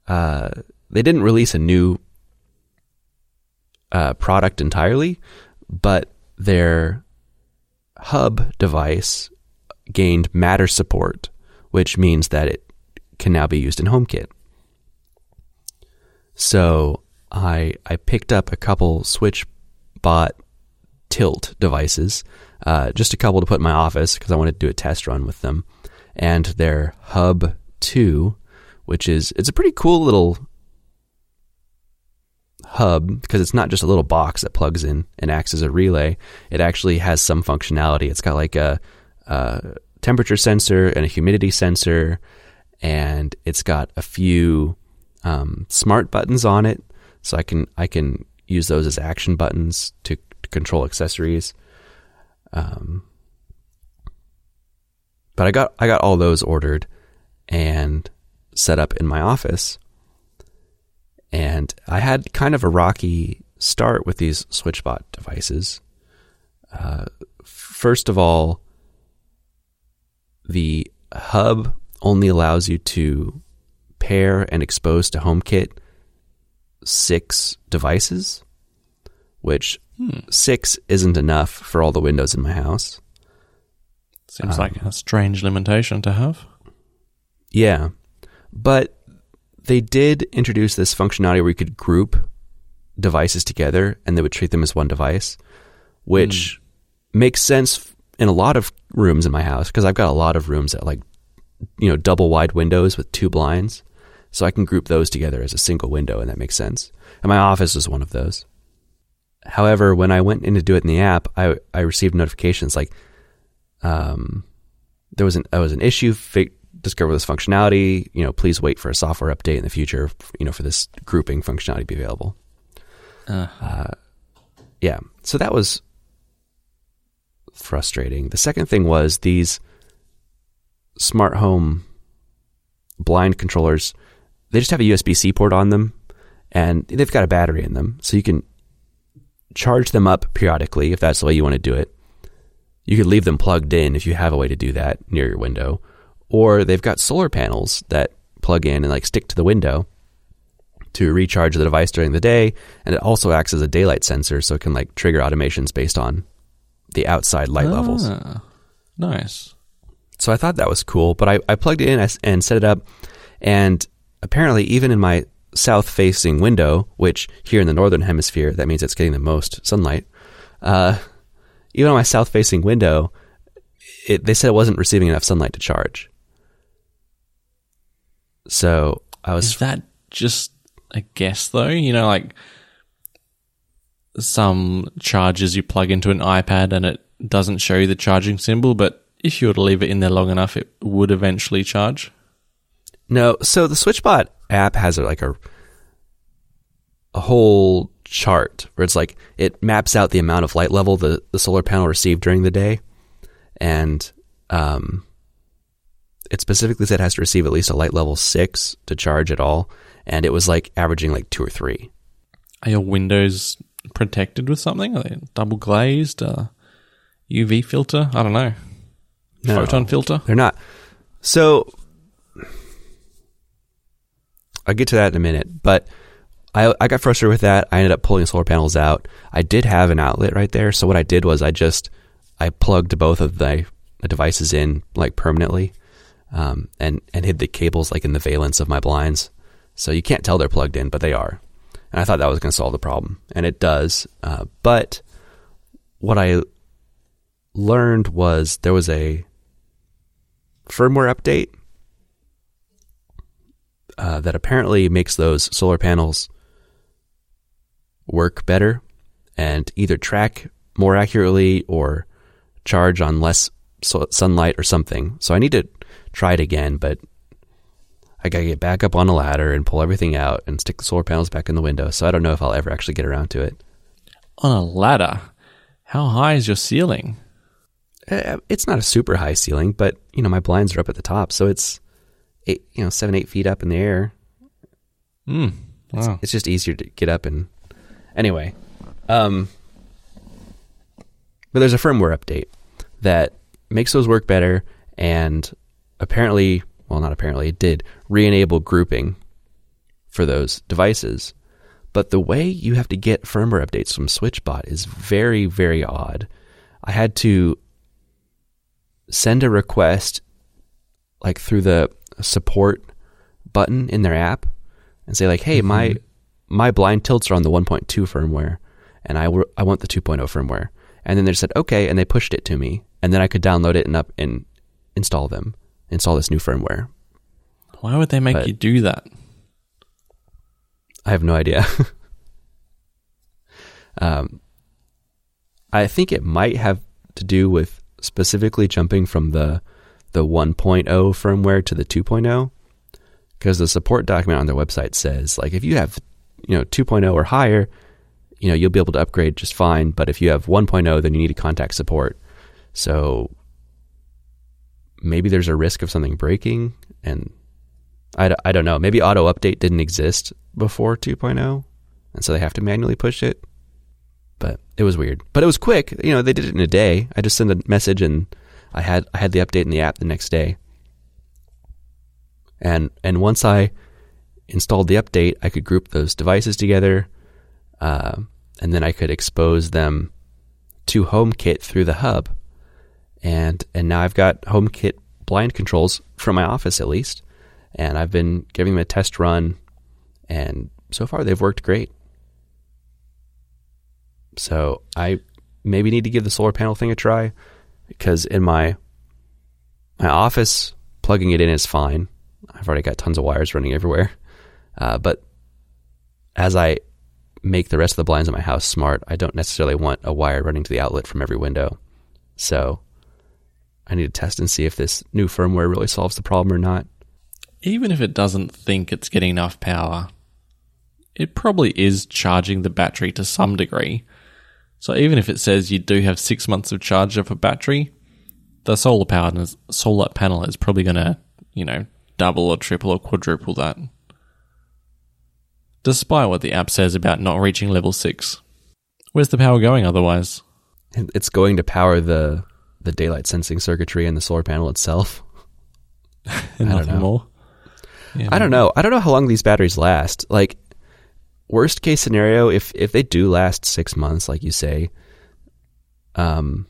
uh, they didn't release a new uh, product entirely, but their hub device gained Matter support, which means that it can now be used in HomeKit. So I I picked up a couple SwitchBot tilt devices, uh, just a couple to put in my office because I wanted to do a test run with them, and their Hub Two, which is it's a pretty cool little hub because it's not just a little box that plugs in and acts as a relay. It actually has some functionality. It's got like a, a temperature sensor and a humidity sensor, and it's got a few um, smart buttons on it, so I can I can use those as action buttons to, to control accessories. Um, but I got I got all those ordered and set up in my office. And I had kind of a rocky start with these SwitchBot devices. Uh, first of all, the hub only allows you to pair and expose to HomeKit six devices, which hmm. six isn't enough for all the windows in my house. Seems um, like a strange limitation to have. Yeah. But they did introduce this functionality where you could group devices together and they would treat them as one device, which hmm. makes sense in a lot of rooms in my house because I've got a lot of rooms that like, you know, double wide windows with two blinds. So I can group those together as a single window and that makes sense. And my office is one of those. However, when I went in to do it in the app, I, I received notifications like, um, there was an, there was an issue, fi- discover this functionality, you know, please wait for a software update in the future, you know, for this grouping functionality to be available. Uh, Yeah. So that was frustrating. The second thing was these smart home blind controllers, they just have a USB C port on them and they've got a battery in them. So you can charge them up periodically if that's the way you want to do it. You could leave them plugged in if you have a way to do that near your window. Or they've got solar panels that plug in and like stick to the window to recharge the device during the day. And it also acts as a daylight sensor so it can like trigger automations based on the outside light levels. ah, Nice. So I thought that was cool, but I, I plugged it in and set it up. And apparently, even in my south facing window, which here in the northern hemisphere, that means it's getting the most sunlight, uh, even on my south facing window, it, they said it wasn't receiving enough sunlight to charge. So I was Is that just a guess, though? You know, like some chargers you plug into an iPad and it doesn't show you the charging symbol, but if you were to leave it in there long enough, it would eventually charge. No, so the SwitchBot app has a, like a a whole chart where it's like it maps out the amount of light level the, the solar panel received during the day, and um, it specifically said it has to receive at least a light level six to charge at all, and it was like averaging like two or three. Are your windows protected with something? Are they double glazed? Uh, UV filter? I don't know. No. Photon filter? They're not. So I'll get to that in a minute, but I I got frustrated with that. I ended up pulling solar panels out. I did have an outlet right there, so what I did was I just I plugged both of the, the devices in like permanently, um, and and hid the cables like in the valence of my blinds, so you can't tell they're plugged in, but they are. And I thought that was going to solve the problem, and it does. Uh, but what I learned was there was a firmware update uh, that apparently makes those solar panels work better and either track more accurately or charge on less sunlight or something. So I need to try it again, but I gotta get back up on a ladder and pull everything out and stick the solar panels back in the window. So I don't know if I'll ever actually get around to it. On a ladder? How high is your ceiling? Uh, It's not a super high ceiling, but you know my blinds are up at the top, so it's eight, you know, seven, eight feet up in the air. Hmm. It's, it's just easier to get up and anyway. Um, but there's a firmware update that makes those work better, and apparently, well, not apparently, it did re-enable grouping for those devices. But the way you have to get firmware updates from SwitchBot is very, very odd. I had to send a request like through the support button in their app and say like, "Hey, my my blind tilts are on the 1.2 firmware, and I w- I want the 2.0 firmware." And then they said, "Okay," and they pushed it to me, and then I could download it and up and install them, install this new firmware. Why would they make But- you do that? I have no idea. um, I think it might have to do with specifically jumping from the the 1.0 firmware to the 2.0 because the support document on their website says like if you have you know 2.0 or higher you know you'll be able to upgrade just fine but if you have 1.0 then you need to contact support. So maybe there's a risk of something breaking and I, I don't know. Maybe auto update didn't exist before 2.0 and so they have to manually push it but it was weird. But it was quick. You know they did it in a day. I just sent a message and i had i had the update in the app the next day. And and once i installed the update i could group those devices together uh, and then i could expose them to homekit through the hub. And and now i've got homekit blind controls from my office at least. And i've been giving them a test run and so far they've worked great so I maybe need to give the solar panel thing a try because in my my office plugging it in is fine. I've already got tons of wires running everywhere. Uh, but as I make the rest of the blinds in my house smart, I don't necessarily want a wire running to the outlet from every window. So I need to test and see if this new firmware really solves the problem or not. Even if it doesn't think it's getting enough power, it probably is charging the battery to some degree. So even if it says you do have six months of charge of a battery, the solar power solar panel is probably going to, you know, double or triple or quadruple that. Despite what the app says about not reaching level six, where's the power going otherwise? It's going to power the the daylight sensing circuitry and the solar panel itself. And I don't nothing know. more. Yeah, I don't know. I don't know how long these batteries last. Like worst case scenario, if if they do last six months, like you say, um,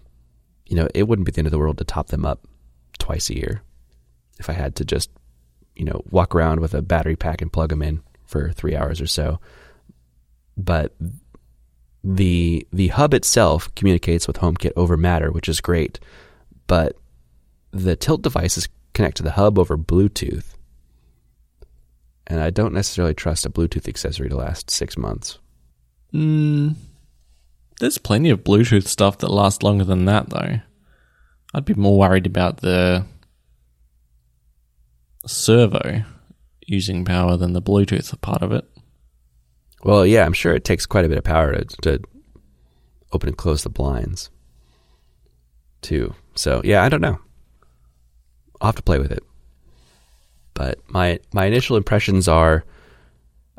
you know, it wouldn't be the end of the world to top them up twice a year. If I had to just, you know, walk around with a battery pack and plug them in for three hours or so, but the the hub itself communicates with HomeKit over Matter, which is great, but the tilt devices connect to the hub over Bluetooth and I don't necessarily trust a Bluetooth accessory to last six months. Mm, there's plenty of Bluetooth stuff that lasts longer than that, though. I'd be more worried about the servo using power than the Bluetooth part of it. Well, yeah, I'm sure it takes quite a bit of power to, to open and close the blinds, too. So, yeah, I don't know. I'll have to play with it. But my my initial impressions are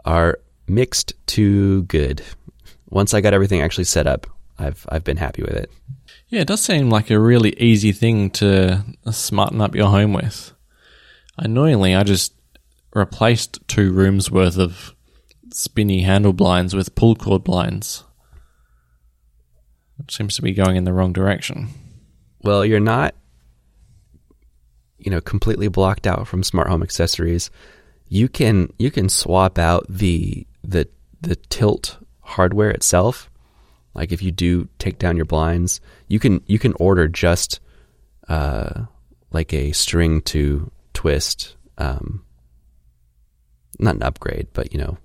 are mixed to good. Once I got everything actually set up, I've I've been happy with it. Yeah, it does seem like a really easy thing to smarten up your home with. Annoyingly, I just replaced two rooms worth of spinny handle blinds with pull cord blinds. Which seems to be going in the wrong direction. Well, you're not you know completely blocked out from smart home accessories. You can you can swap out the the the tilt hardware itself. Like if you do take down your blinds, you can you can order just uh, like a string to twist, um, not an upgrade, but you know,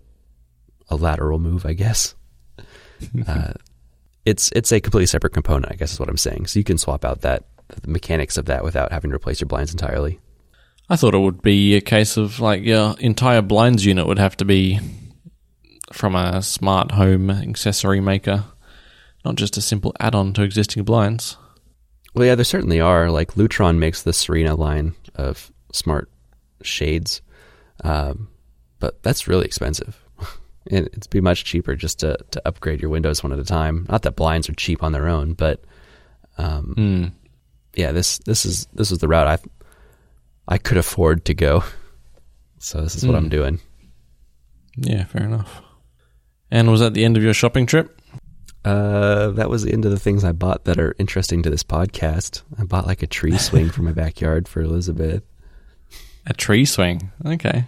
a lateral move, I guess. uh, it's it's a completely separate component, I guess is what I'm saying. So you can swap out that the mechanics of that without having to replace your blinds entirely. I thought it would be a case of like your entire blinds unit would have to be from a smart home accessory maker, not just a simple add-on to existing blinds. Well, yeah, there certainly are. Like Lutron makes the Serena line of smart shades, um, but that's really expensive. and it'd be much cheaper just to, to upgrade your windows one at a time. Not that blinds are cheap on their own, but um, Mm. Yeah, this this is this is the route I I could afford to go. So this is what Hmm. I'm doing. Yeah, fair enough. And was that the end of your shopping trip? Uh, that was the end of the things I bought that are interesting to this podcast. I bought like a tree swing for my backyard for Elizabeth. A tree swing. Okay.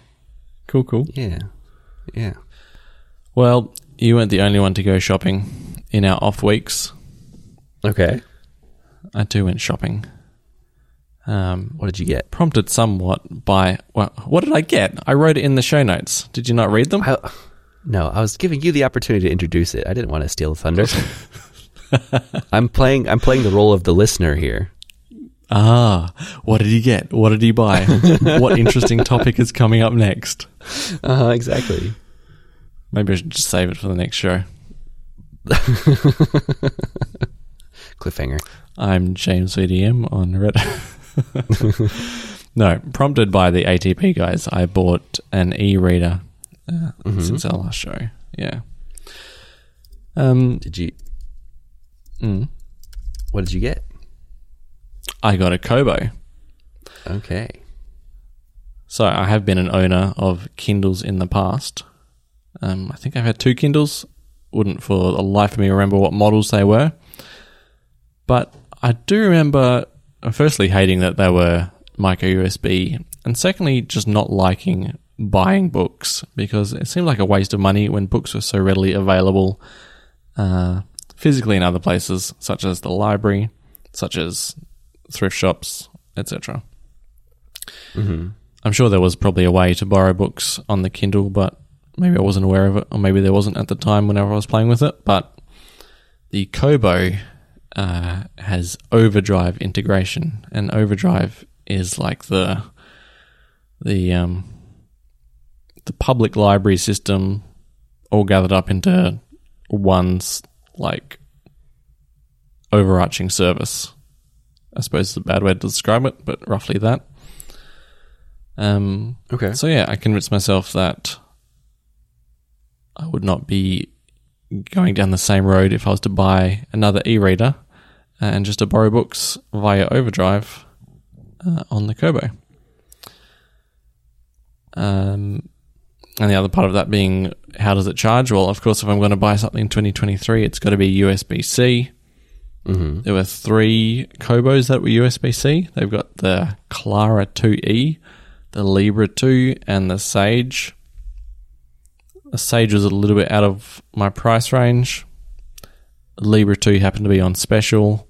Cool, cool. Yeah, yeah. Well, you weren't the only one to go shopping in our off weeks. Okay. I too went shopping. Um, What did you get? prompted somewhat by well, what did I get? I wrote it in the show notes. Did you not read them? I, no, I was giving you the opportunity to introduce it. I didn't want to steal the thunder. I'm playing. I'm playing the role of the listener here. Ah, what did he get? What did he buy? what interesting topic is coming up next? Uh, exactly. Maybe I should just save it for the next show. Cliffhanger. I'm James VDM on Reddit. no, prompted by the ATP guys, I bought an e-reader uh, since our last show. Yeah. Um, Did you? mm, What did you get? I got a Kobo. Okay. So I have been an owner of Kindles in the past. Um, I think I've had two Kindles. Wouldn't for the life of me remember what models they were. But I do remember, uh, firstly, hating that they were micro USB, and secondly, just not liking buying books because it seemed like a waste of money when books were so readily available uh, physically in other places, such as the library, such as thrift shops, etc. Mm-hmm. I'm sure there was probably a way to borrow books on the Kindle, but maybe I wasn't aware of it, or maybe there wasn't at the time whenever I was playing with it. But the Kobo uh, has Overdrive integration, and Overdrive is like the the um, the public library system all gathered up into one's like overarching service. I suppose is a bad way to describe it, but roughly that. Um, Okay. so yeah, I convinced myself that I would not be going down the same road if I was to buy another e-reader and just to borrow books via Overdrive uh, on the Kobo. Um, and the other part of that being how does it charge? Well, of course, if I'm going to buy something in 2023, it's got to be USB C. Mm-hmm. There were three Kobos that were USB C. They've got the Clara 2E, the Libra 2, and the Sage. The Sage was a little bit out of my price range. Libra 2 happened to be on special.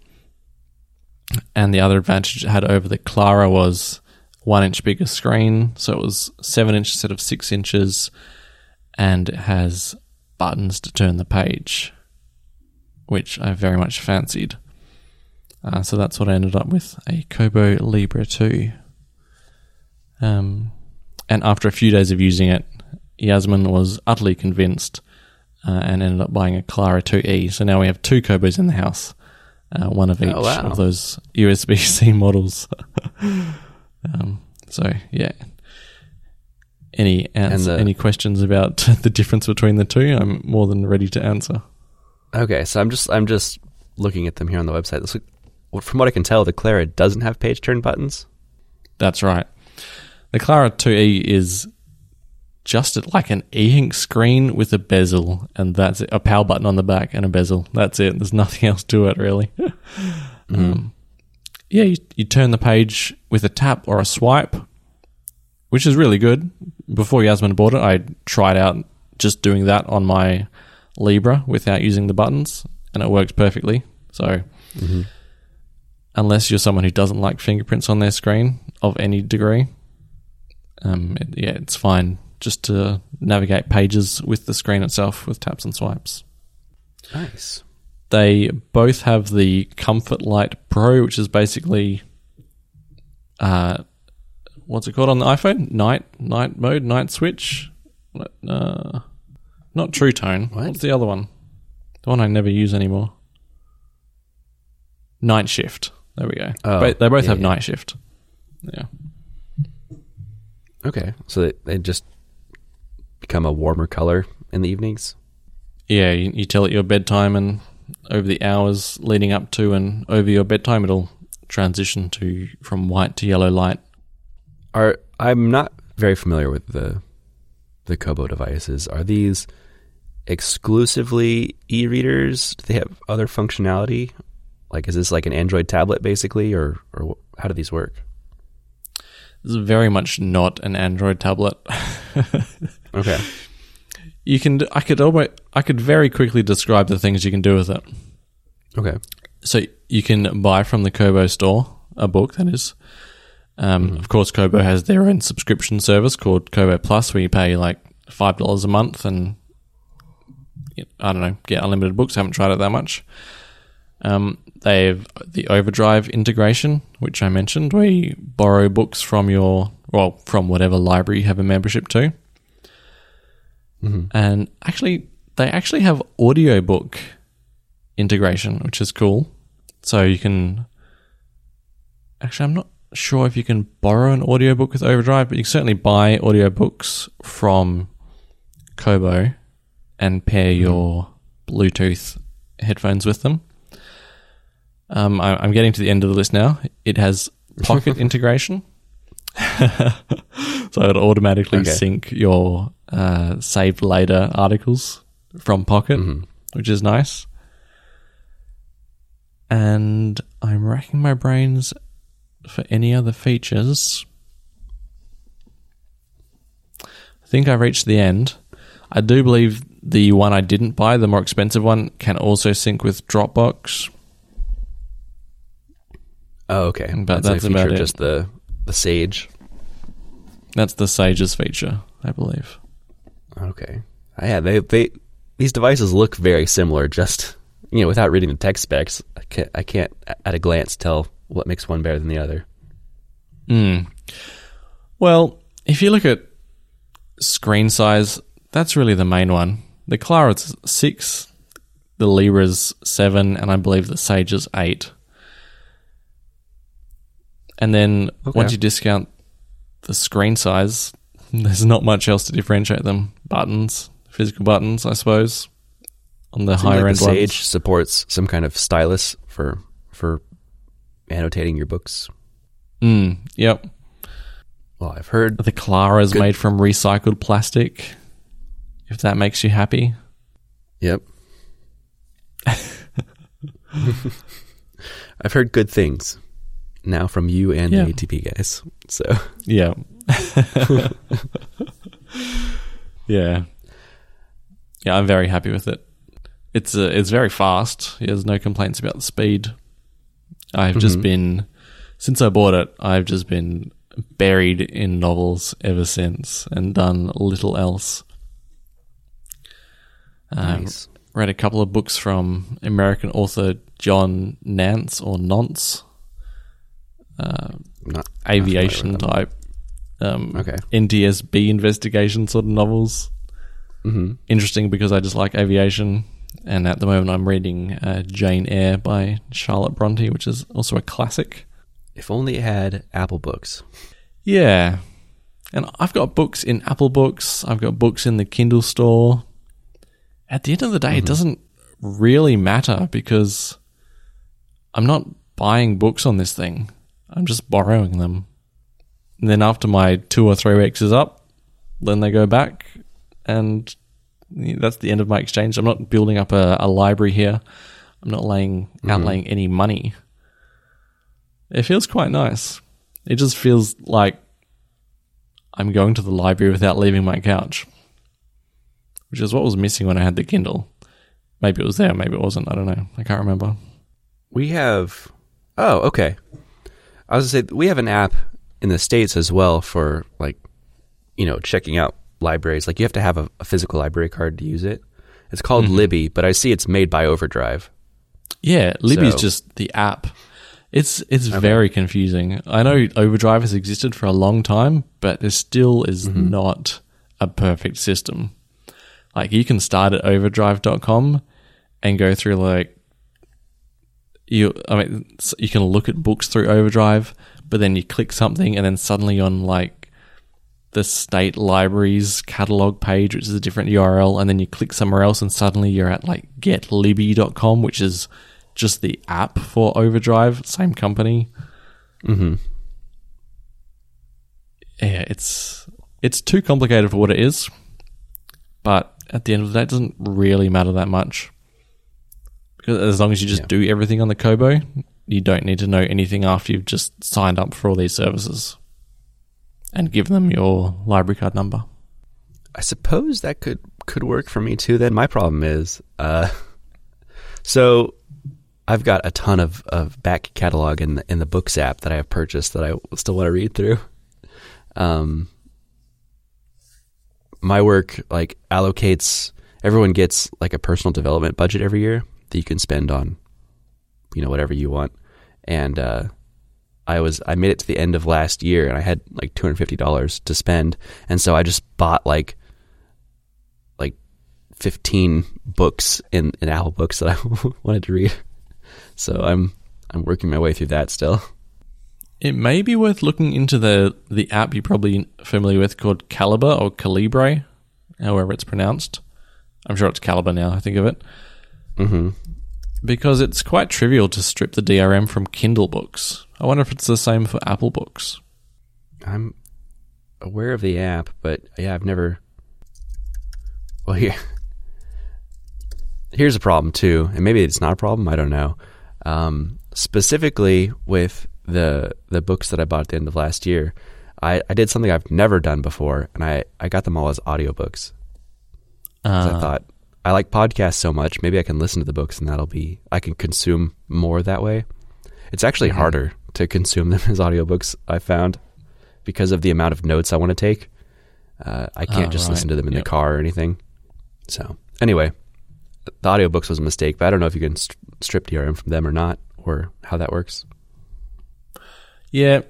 And the other advantage it had over the Clara was one inch bigger screen. So it was seven inches instead of six inches. And it has buttons to turn the page which I very much fancied. Uh, so that's what I ended up with a Kobo Libra 2. Um, and after a few days of using it, Yasmin was utterly convinced uh, and ended up buying a Clara 2E. So now we have two Kobos in the house, uh, one of each Oh, wow. of those USB C models. um, so yeah. Any answer, the- any questions about the difference between the two? I'm more than ready to answer. Okay, so I'm just I'm just looking at them here on the website. This from what I can tell, the Clara doesn't have page turn buttons. That's right. The Clara 2E is just like an e-ink screen with a bezel, and that's it. A power button on the back and a bezel. That's it. There's nothing else to it, really. um, yeah, you, you turn the page with a tap or a swipe, which is really good. Before Yasmin bought it, I tried out just doing that on my Libra without using the buttons, and it works perfectly. So, unless you're someone who doesn't like fingerprints on their screen of any degree, um, it, yeah, it's fine just to navigate pages with the screen itself with taps and swipes. Nice. They both have the Comfort Light Pro, which is basically, uh, what's it called on the iPhone? Night night mode, night switch. Uh, not True Tone. What? What's the other one? The one I never use anymore. Night Shift. There we go. Oh, But they both yeah, have yeah. Night Shift. Yeah. Okay, so they, they just become a warmer color in the evenings. Yeah, you, you tell it your bedtime, and over the hours leading up to and over your bedtime, it'll transition to from white to yellow light. Are I'm not very familiar with the the Kobo devices. Are these exclusively e-readers? Do they have other functionality? Like, is this like an Android tablet basically, or or how do these work? This is very much not an Android tablet. Okay. you can, I could almost, I could very quickly describe the things you can do with it. Okay. So you can buy from the Kobo store a book that is. Um, Of course, Kobo has their own subscription service called Kobo Plus, where you pay like five dollars a month and I don't know, get unlimited books. I haven't tried it that much. Um, they have the Overdrive integration, which I mentioned, where you borrow books from your well from whatever library you have a membership to. And actually, they actually have audiobook integration, which is cool. So you can actually, I'm not sure if you can borrow an audiobook with Overdrive, but you can certainly buy audiobooks from Kobo and pair your Bluetooth headphones with them. Um, I, I'm getting to the end of the list now. It has Pocket integration, so it'll automatically Okay. sync your uh, saved later articles from Pocket, which is nice. And I'm racking my brains for any other features. I think I've reached the end. I do believe the one I didn't buy, the more expensive one, can also sync with Dropbox. Oh, okay. But that's feature about it. Just the the Sage. That's the Sages feature, I believe. Okay. Uh, yeah, they they these devices look very similar. Just you know, without reading the tech specs, I can't, I can't at a glance tell what makes one better than the other. Mm. Well, if you look at screen size, that's really the main one. The Clara's six, the Libra's seven, and I believe the Sage is eight. And then Okay. once you discount the screen size, there's not much else to differentiate them. Buttons, physical buttons, I suppose, on the Seems higher like end the Sage ones. supports some kind of stylus for for annotating your books. Mm, yep. Well, I've heard. The Clara is Good. made from recycled plastic. If that makes you happy. Yep. I've heard good things now from you and Yeah. the ATP guys. So Yeah. yeah. Yeah, I'm very happy with it. It's uh, it's very fast. There's no complaints about the speed. I've just been since I bought it, I've just been buried in novels ever since and done little else. Um, nice. read a couple of books from American author John Nance or Nance. Uh, Not aviation type, um, Okay. NTSB investigation sort of novels. interesting because I just like aviation. And at the moment, I'm reading uh, Jane Eyre by Charlotte Bronte, which is also a classic. If only it had Apple Books. Yeah. And I've got books in Apple Books, I've got books in the Kindle store. At the end of the day, it doesn't really matter because I'm not buying books on this thing. I'm just borrowing them. And then after my two or three weeks is up, then they go back, and that's the end of my exchange. I'm not building up a, a library here. I'm not laying outlaying mm-hmm. any money. It feels quite nice. It just feels like I'm going to the library without leaving my couch, which is what was missing when I had the Kindle. Maybe it was there, maybe it wasn't. I don't know. I can't remember. We have. Oh, okay. I was gonna say we have an app in the states as well for like, you know, checking out libraries. Like you have to have a, a physical library card to use it. It's called mm-hmm. Libby, but I see it's made by Overdrive. Yeah, Libby's So- just the app. It's it's very confusing. I know Overdrive has existed for a long time, but there still is mm-hmm. not a perfect system. Like you can start at overdrive.com and go through like you I mean you can look at books through Overdrive, but then you click something and then suddenly on like the state library's catalog page, which is a different URL, and then you click somewhere else and suddenly you're at like getlibby.com, which is just the app for Overdrive, same company. Mm-hmm. Yeah, it's it's too complicated for what it is. But at the end of the day, it doesn't really matter that much. As long as you just Yeah. do everything on the Kobo, you don't need to know anything after you've just signed up for all these services. And give them your library card number. I suppose that could could work for me too. Then my problem is, uh, so I've got a ton of, of back catalog in the in the books app that I have purchased that I still want to read through. Um, my work like allocates everyone gets like a personal development budget every year that you can spend on, you know, whatever you want, and uh, I was I made it to the end of last year and I had like two hundred fifty dollars to spend, and so I just bought like like fifteen books in, in Apple Books that I wanted to read. So I'm I'm working my way through that still. It may be worth looking into the the app you're probably familiar with called Calibre or Calibre, however it's pronounced. I'm sure it's Calibre now. I think of it Mm-hmm. because it's quite trivial to strip the DRM from Kindle books. I wonder if it's the same for Apple books. I'm aware of the app, but yeah, I've never. Well, here, here's a problem too, and maybe it's not a problem. I don't know. Um, specifically with the the books that I bought at the end of last year, I, I did something I've never done before, and I, I got them all as audiobooks. 'Cause I Uh, thought I like podcasts so much, maybe I can listen to the books, and that'll be I can consume more that way. It's actually harder to consume them as audiobooks. I found because of the amount of notes I want to take. Uh, I can't Ah, just right. listen to them in Yep. the car or anything. So anyway, the audiobooks was a mistake, but I don't know if you can st- strip DRM from them or not, or how that works. yeah,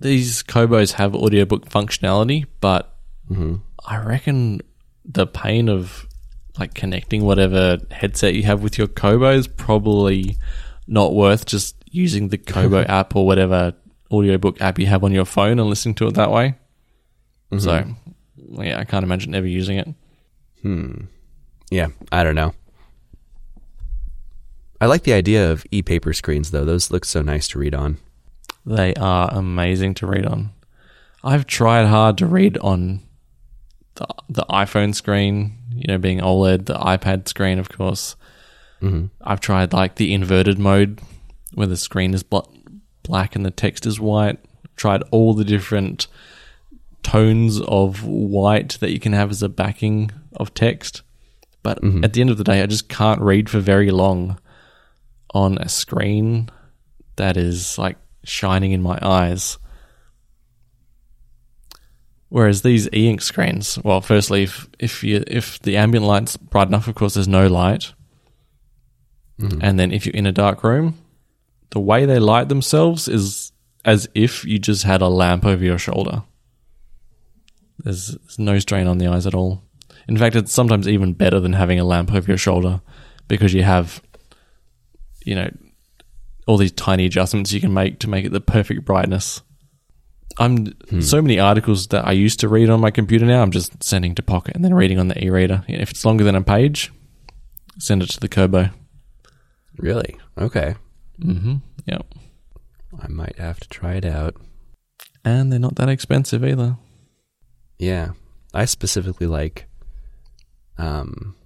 these Kobos have audiobook functionality, but hmm I reckon the pain of like connecting whatever headset you have with your Kobo is probably not worth just using the Kobo app or whatever audiobook app you have on your phone and listening to it that way. So, yeah, I can't imagine ever using it. Hmm. Yeah, I don't know. I like the idea of e-paper screens, though. Those look so nice to read on. They are amazing to read on. I've tried hard to read on the, the iPhone screen, you know, being OLED, the iPad screen, of course. hmm I've tried like the inverted mode where the screen is bl- black and the text is white. Tried all the different tones of white that you can have as a backing of text. But at the end of the day, I just can't read for very long on a screen that is like shining in my eyes. Whereas these e-ink screens, well, firstly, if if you if the ambient light's bright enough, of course, there's no light. Hmm. And then if you're in a dark room, the way they light themselves is as if you just had a lamp over your shoulder. There's, there's no strain on the eyes at all. In fact, it's sometimes even better than having a lamp over your shoulder because you have, you know, all these tiny adjustments you can make to make it the perfect brightness. I'm so many articles that I used to read on my computer now. I'm just sending to Pocket and then reading on the e-reader. If it's longer than a page, send it to the Kobo. Really? Okay. Mm-hmm. Yep. I might have to try it out. And they're not that expensive either. Yeah. I specifically like um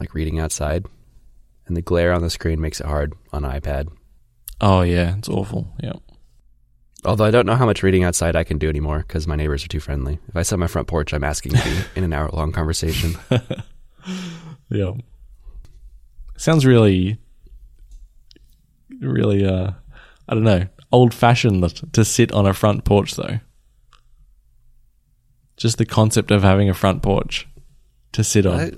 like reading outside. And the glare on the screen makes it hard on iPad. Oh yeah, it's awful. Yep. Although I don't know how much reading outside I can do anymore because my neighbors are too friendly. If I sit on my front porch, I'm asking to be in an hour long conversation. Yeah. Sounds really, really, uh, I don't know, old fashioned to sit on a front porch though. Just the concept of having a front porch to sit on I,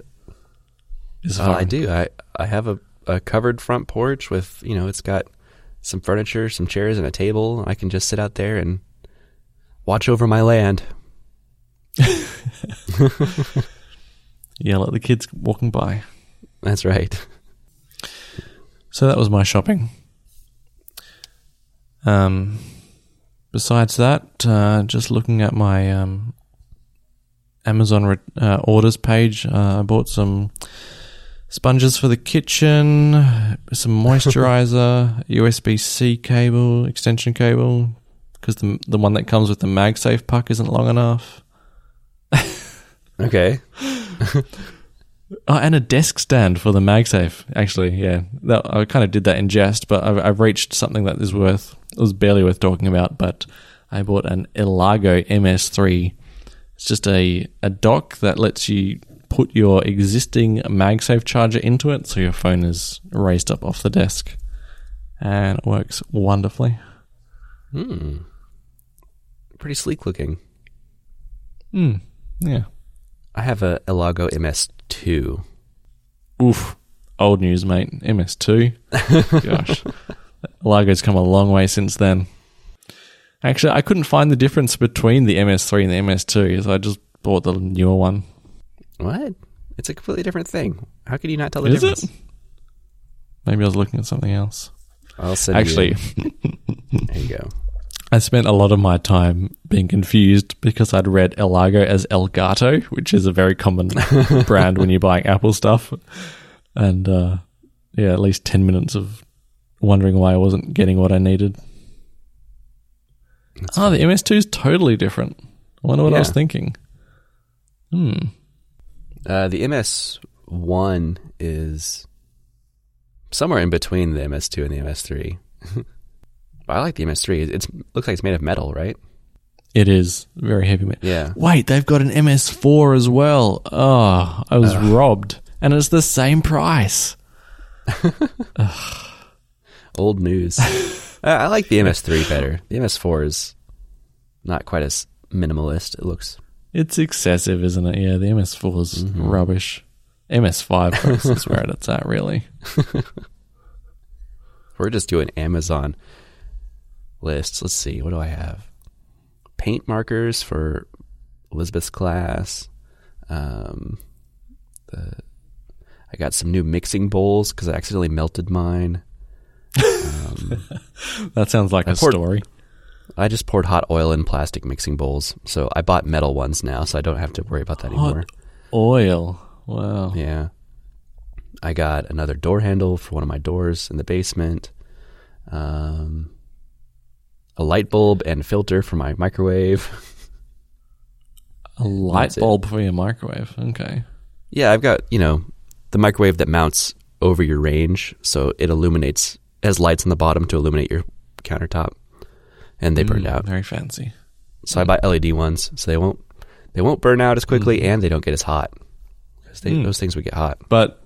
is uh. I do. I, I have a, a covered front porch with, you know, it's got some furniture, some chairs, and a table. I can just sit out there and watch over my land. Yell at the kids walking by. That's right. So that was my shopping. Um, besides that, uh, just looking at my um, Amazon re- uh, orders page, uh, I bought some sponges for the kitchen, some moisturizer, USB C cable, extension cable, because the the one that comes with the MagSafe puck isn't long enough. Okay. Oh, and a desk stand for the MagSafe. Actually, yeah, that, I kind of did that in jest, but I've, I've reached something that is worth. It was barely worth talking about, but I bought an Elago MS3. It's just a a dock that lets you put your existing MagSafe charger into it, so your phone is raised up off the desk, and it works wonderfully. Hmm. Pretty sleek looking. Hmm. Yeah. I have a Elago MS2. Oof. Old news, mate. MS2. Gosh. Elago's come a long way since then. Actually, I couldn't find the difference between the MS3 and the MS2, so I just bought the newer one. What? It's a completely different thing. How could you not tell the Is difference? it? Maybe I was looking at something else. I'll send Actually, you. There you go. I spent a lot of my time being confused because I'd read Elago as Elgato, which is a very common brand when you're buying Apple stuff. And uh, yeah, at least 10 minutes of wondering why I wasn't getting what I needed. oh, the MS2 is totally different. I wonder what I was thinking. Hmm. Uh, the MS1 is somewhere in between the MS2 and the MS3. but I like the MS3. It looks like it's made of metal, right? It is very heavy. metal. Yeah. Wait, they've got an MS4 as well. Oh, I was robbed. And it's the same price. Old news. uh, I like the MS3 better. The MS4 is not quite as minimalist. It looks. It's excessive, isn't it? Yeah, the MS4 is rubbish. MS5 is where it's at, really. We're just doing Amazon lists. Let's see. What do I have? Paint markers for Elizabeth's class. Um, the I got some new mixing bowls because I accidentally melted mine. Um, That sounds like a poured- story. I just poured hot oil in plastic mixing bowls, so I bought metal ones now, so I don't have to worry about that anymore. Oil. Wow. Yeah. I got another door handle for one of my doors in the basement. Um, a light bulb and filter for my microwave. A light bulb for your microwave. Okay. yeah, I've got, you know, the microwave that mounts over your range, so it illuminates, has lights on the bottom to illuminate your countertop. And they burned Mm, out. Very fancy. So I buy LED ones, so they won't they won't burn out as quickly and they don't get as hot because Mm. those things would get hot. But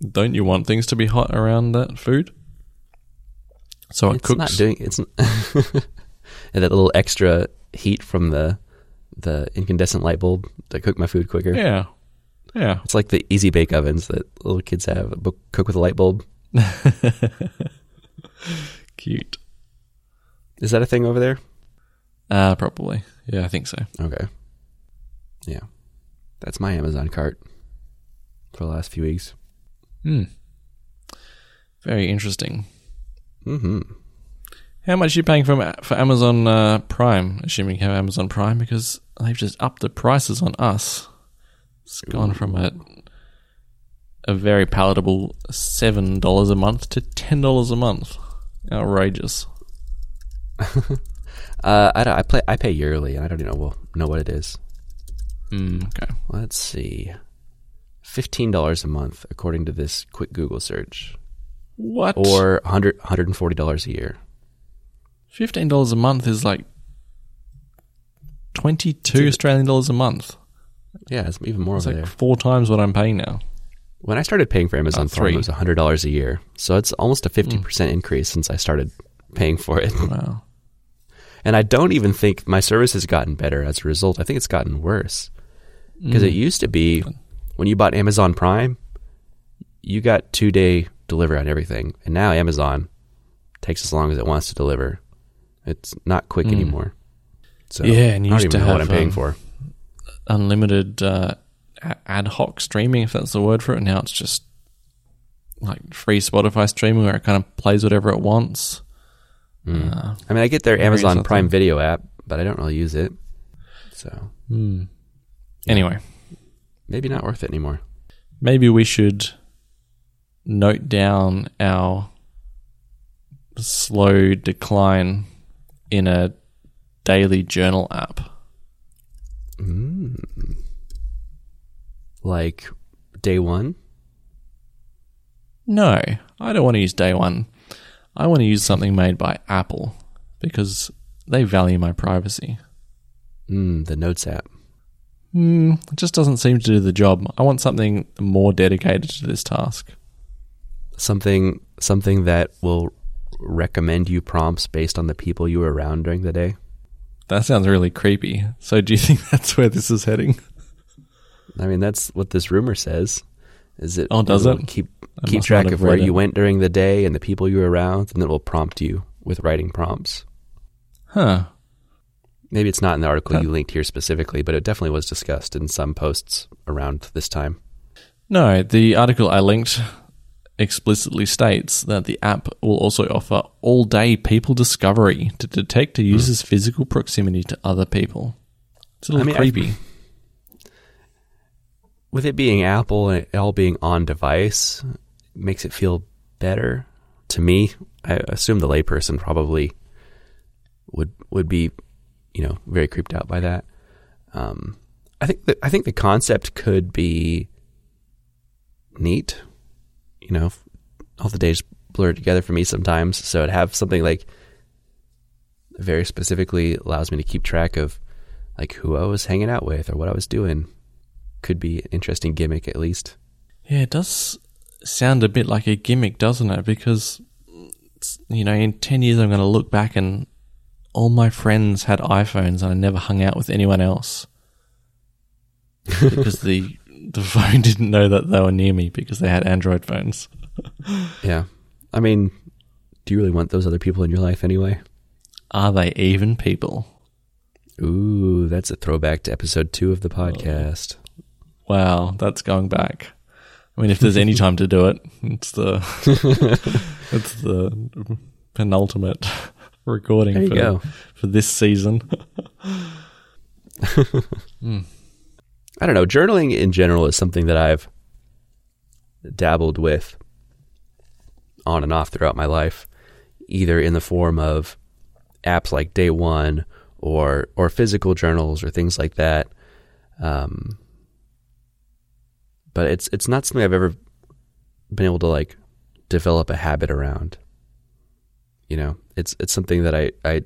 don't you want things to be hot around that food? So it it's cooks. not doing it's and that little extra heat from the the incandescent light bulb to cook my food quicker. yeah. Yeah. It's like the easy bake ovens that little kids have, cook with a light bulb. Cute. Is that a thing over there? Uh, probably. Yeah, I think so. Okay. Yeah. That's my Amazon cart for the last few weeks. Hmm. Very interesting. hmm How much are you paying for for Amazon uh, Prime? Assuming you have Amazon Prime, because they've just upped the prices on us. It's gone from a a very palatable seven dollars a month to ten dollars a month. Outrageous. Uh, I, don't- I play. I pay yearly, and I don't even know know what it is. Mm, okay. Let's see, fifteen dollars a month according to this quick Google search, What? or 100 140 dollars a year. fifteen dollars a month is like twenty two Australian dollars a month. Yeah, it's even more It's like there. four times what I'm paying now. When I started paying for Amazon Uh, Prime, three. it was hundred dollars a year. So it's almost a fifty percent increase since I started paying for it. Wow. And I don't even think my service has gotten better as a result. I think it's gotten worse because Mm. it used to be when you bought Amazon Prime, you got two day delivery on everything, and now Amazon takes as long as it wants to deliver. It's not quick Mm. anymore. So Yeah, and you I don't used even to know what have, I'm paying um, for. unlimited uh, ad hoc streaming, if that's the word for it. Now it's just like free Spotify streaming where it kind of plays whatever it wants. Mm. Uh, I mean, I get their Amazon other Prime. Video app, but I don't really use it. So hmm. Anyway, maybe not worth it anymore. maybe we should note down our slow decline in a daily journal app. Mm. Like day one. No, I don't want to use day one. I want to use something made by Apple because they value my privacy. Mm, the Notes app. Hmm, it just doesn't seem to do the job. I want something more dedicated to this task. Something something that will recommend you prompts based on the people you were around during the day. That sounds really creepy. So, do you think that's where this is heading? I mean, that's what this rumor says. Is it? Oh, does it'll it? keep I keep track of where read you went during the day and the people you were around, and it will prompt you with writing prompts. Huh. Maybe it's not in the article That- you linked here specifically, but it definitely was discussed in some posts around this time. No, the article I linked explicitly states that the app will also offer all day people discovery to detect a hmm. user's physical proximity to other people. It's a little I mean, I- creepy. With it being Apple and it all being on device, makes it feel better to me. I assume the layperson probably would would be, you know, very creeped out by that. Um, I think that I think the concept could be neat. You know, all the days blur together for me sometimes, so to have something like very specifically allows me to keep track of like who I was hanging out with or what I was doing could be an interesting gimmick at least. Yeah, it does sound a bit like a gimmick, doesn't it? Because, you know, in 10 years, I'm going to look back and all my friends had iPhones and I never hung out with anyone else. because the, the phone didn't know that they were near me because they had Android phones. Yeah. I mean, do you really want those other people in your life anyway? Are they even people? Ooh, that's a throwback to episode two of the oh. podcast. Wow, that's going back. I mean, if there's any time to do it, it's the it's the penultimate recording for, go. for this season. I don't know. Journaling in general is something that I've dabbled with on and off throughout my life, either in the form of apps like Day One or or physical journals or things like that. Um, but it's it's not something I've ever been able to like develop a habit around. You know, it's it's something that I I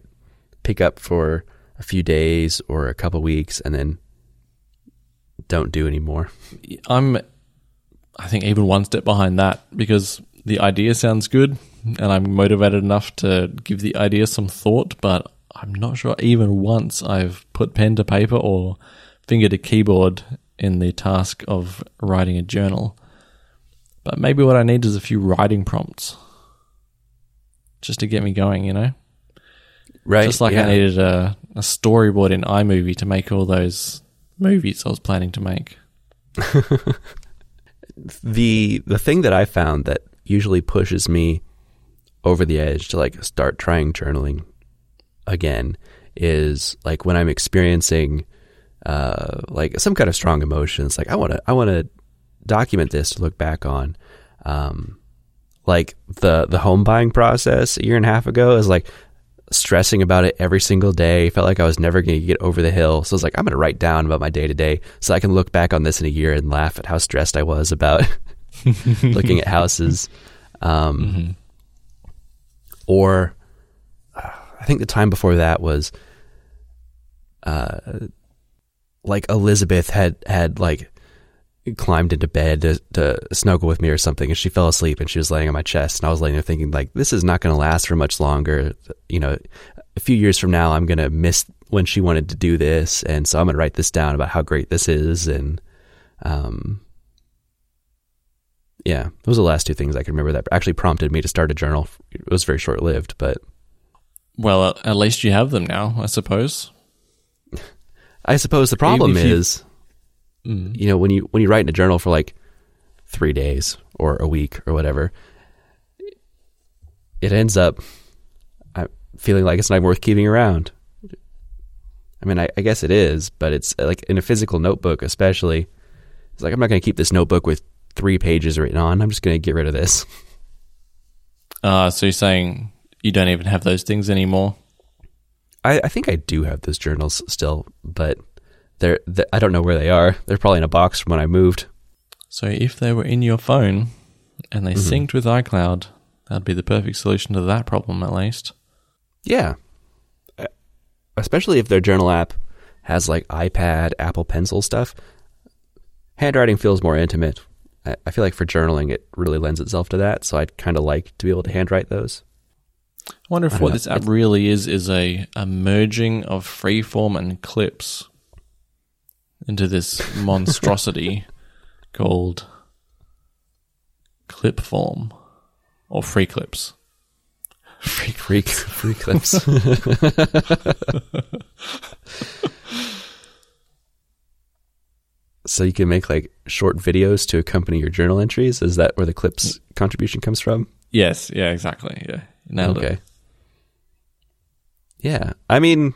pick up for a few days or a couple weeks and then don't do anymore. I'm, I think, even one step behind that because the idea sounds good and I'm motivated enough to give the idea some thought, but I'm not sure even once I've put pen to paper or finger to keyboard in the task of writing a journal. But maybe what I need is a few writing prompts just to get me going, you know? Right. Just like yeah. I needed a, a storyboard in iMovie to make all those movies I was planning to make. the the thing that I found that usually pushes me over the edge to like start trying journaling again is like when I'm experiencing uh, like some kind of strong emotions. Like I want to I want to document this to look back on. Um, like the the home buying process a year and a half ago is like stressing about it every single day. Felt like I was never going to get over the hill. So I was like, I'm going to write down about my day to day so I can look back on this in a year and laugh at how stressed I was about looking at houses. Um, mm-hmm. Or uh, I think the time before that was uh, like Elizabeth had had like climbed into bed to, to, snuggle with me or something and she fell asleep and she was laying on my chest and I was laying there thinking like this is not going to last for much longer. You know a few years from now I'm going to miss when she wanted to do this and so I'm going to write this down about how great this is and um yeah those are the last two things I can remember that actually prompted me to start a journal. It was very short lived but well at least you have them now I suppose I suppose the problem is Mm. You know, when you when you write in a journal for like three days or a week or whatever, it ends up feeling like it's not worth keeping around. I mean, I, I, guess it is, but it's like in a physical notebook, especially. It's like I'm not going to keep this notebook with three pages written on. I'm just going to get rid of this. Uh, so you're saying you don't even have those things anymore? I, I think I do have those journals still, but they're, they're, I don't know where they are. They're probably in a box from when I moved. So if they were in your phone and they mm-hmm. synced with iCloud, that'd be the perfect solution to that problem, at least. Yeah, especially if their journal app has like iPad, Apple Pencil stuff. Handwriting feels more intimate. I, I feel like for journaling, it really lends itself to that. So I'd kind of like to be able to handwrite those. I wonder if I what know. this app really is is a, a merging of freeform and clips into this monstrosity called clip form or free clips. Free, free, free clips. so you can make like short videos to accompany your journal entries. Is that where the clips contribution comes from? Yes. Yeah. Exactly. Yeah. Nailed okay. It. Yeah. I mean,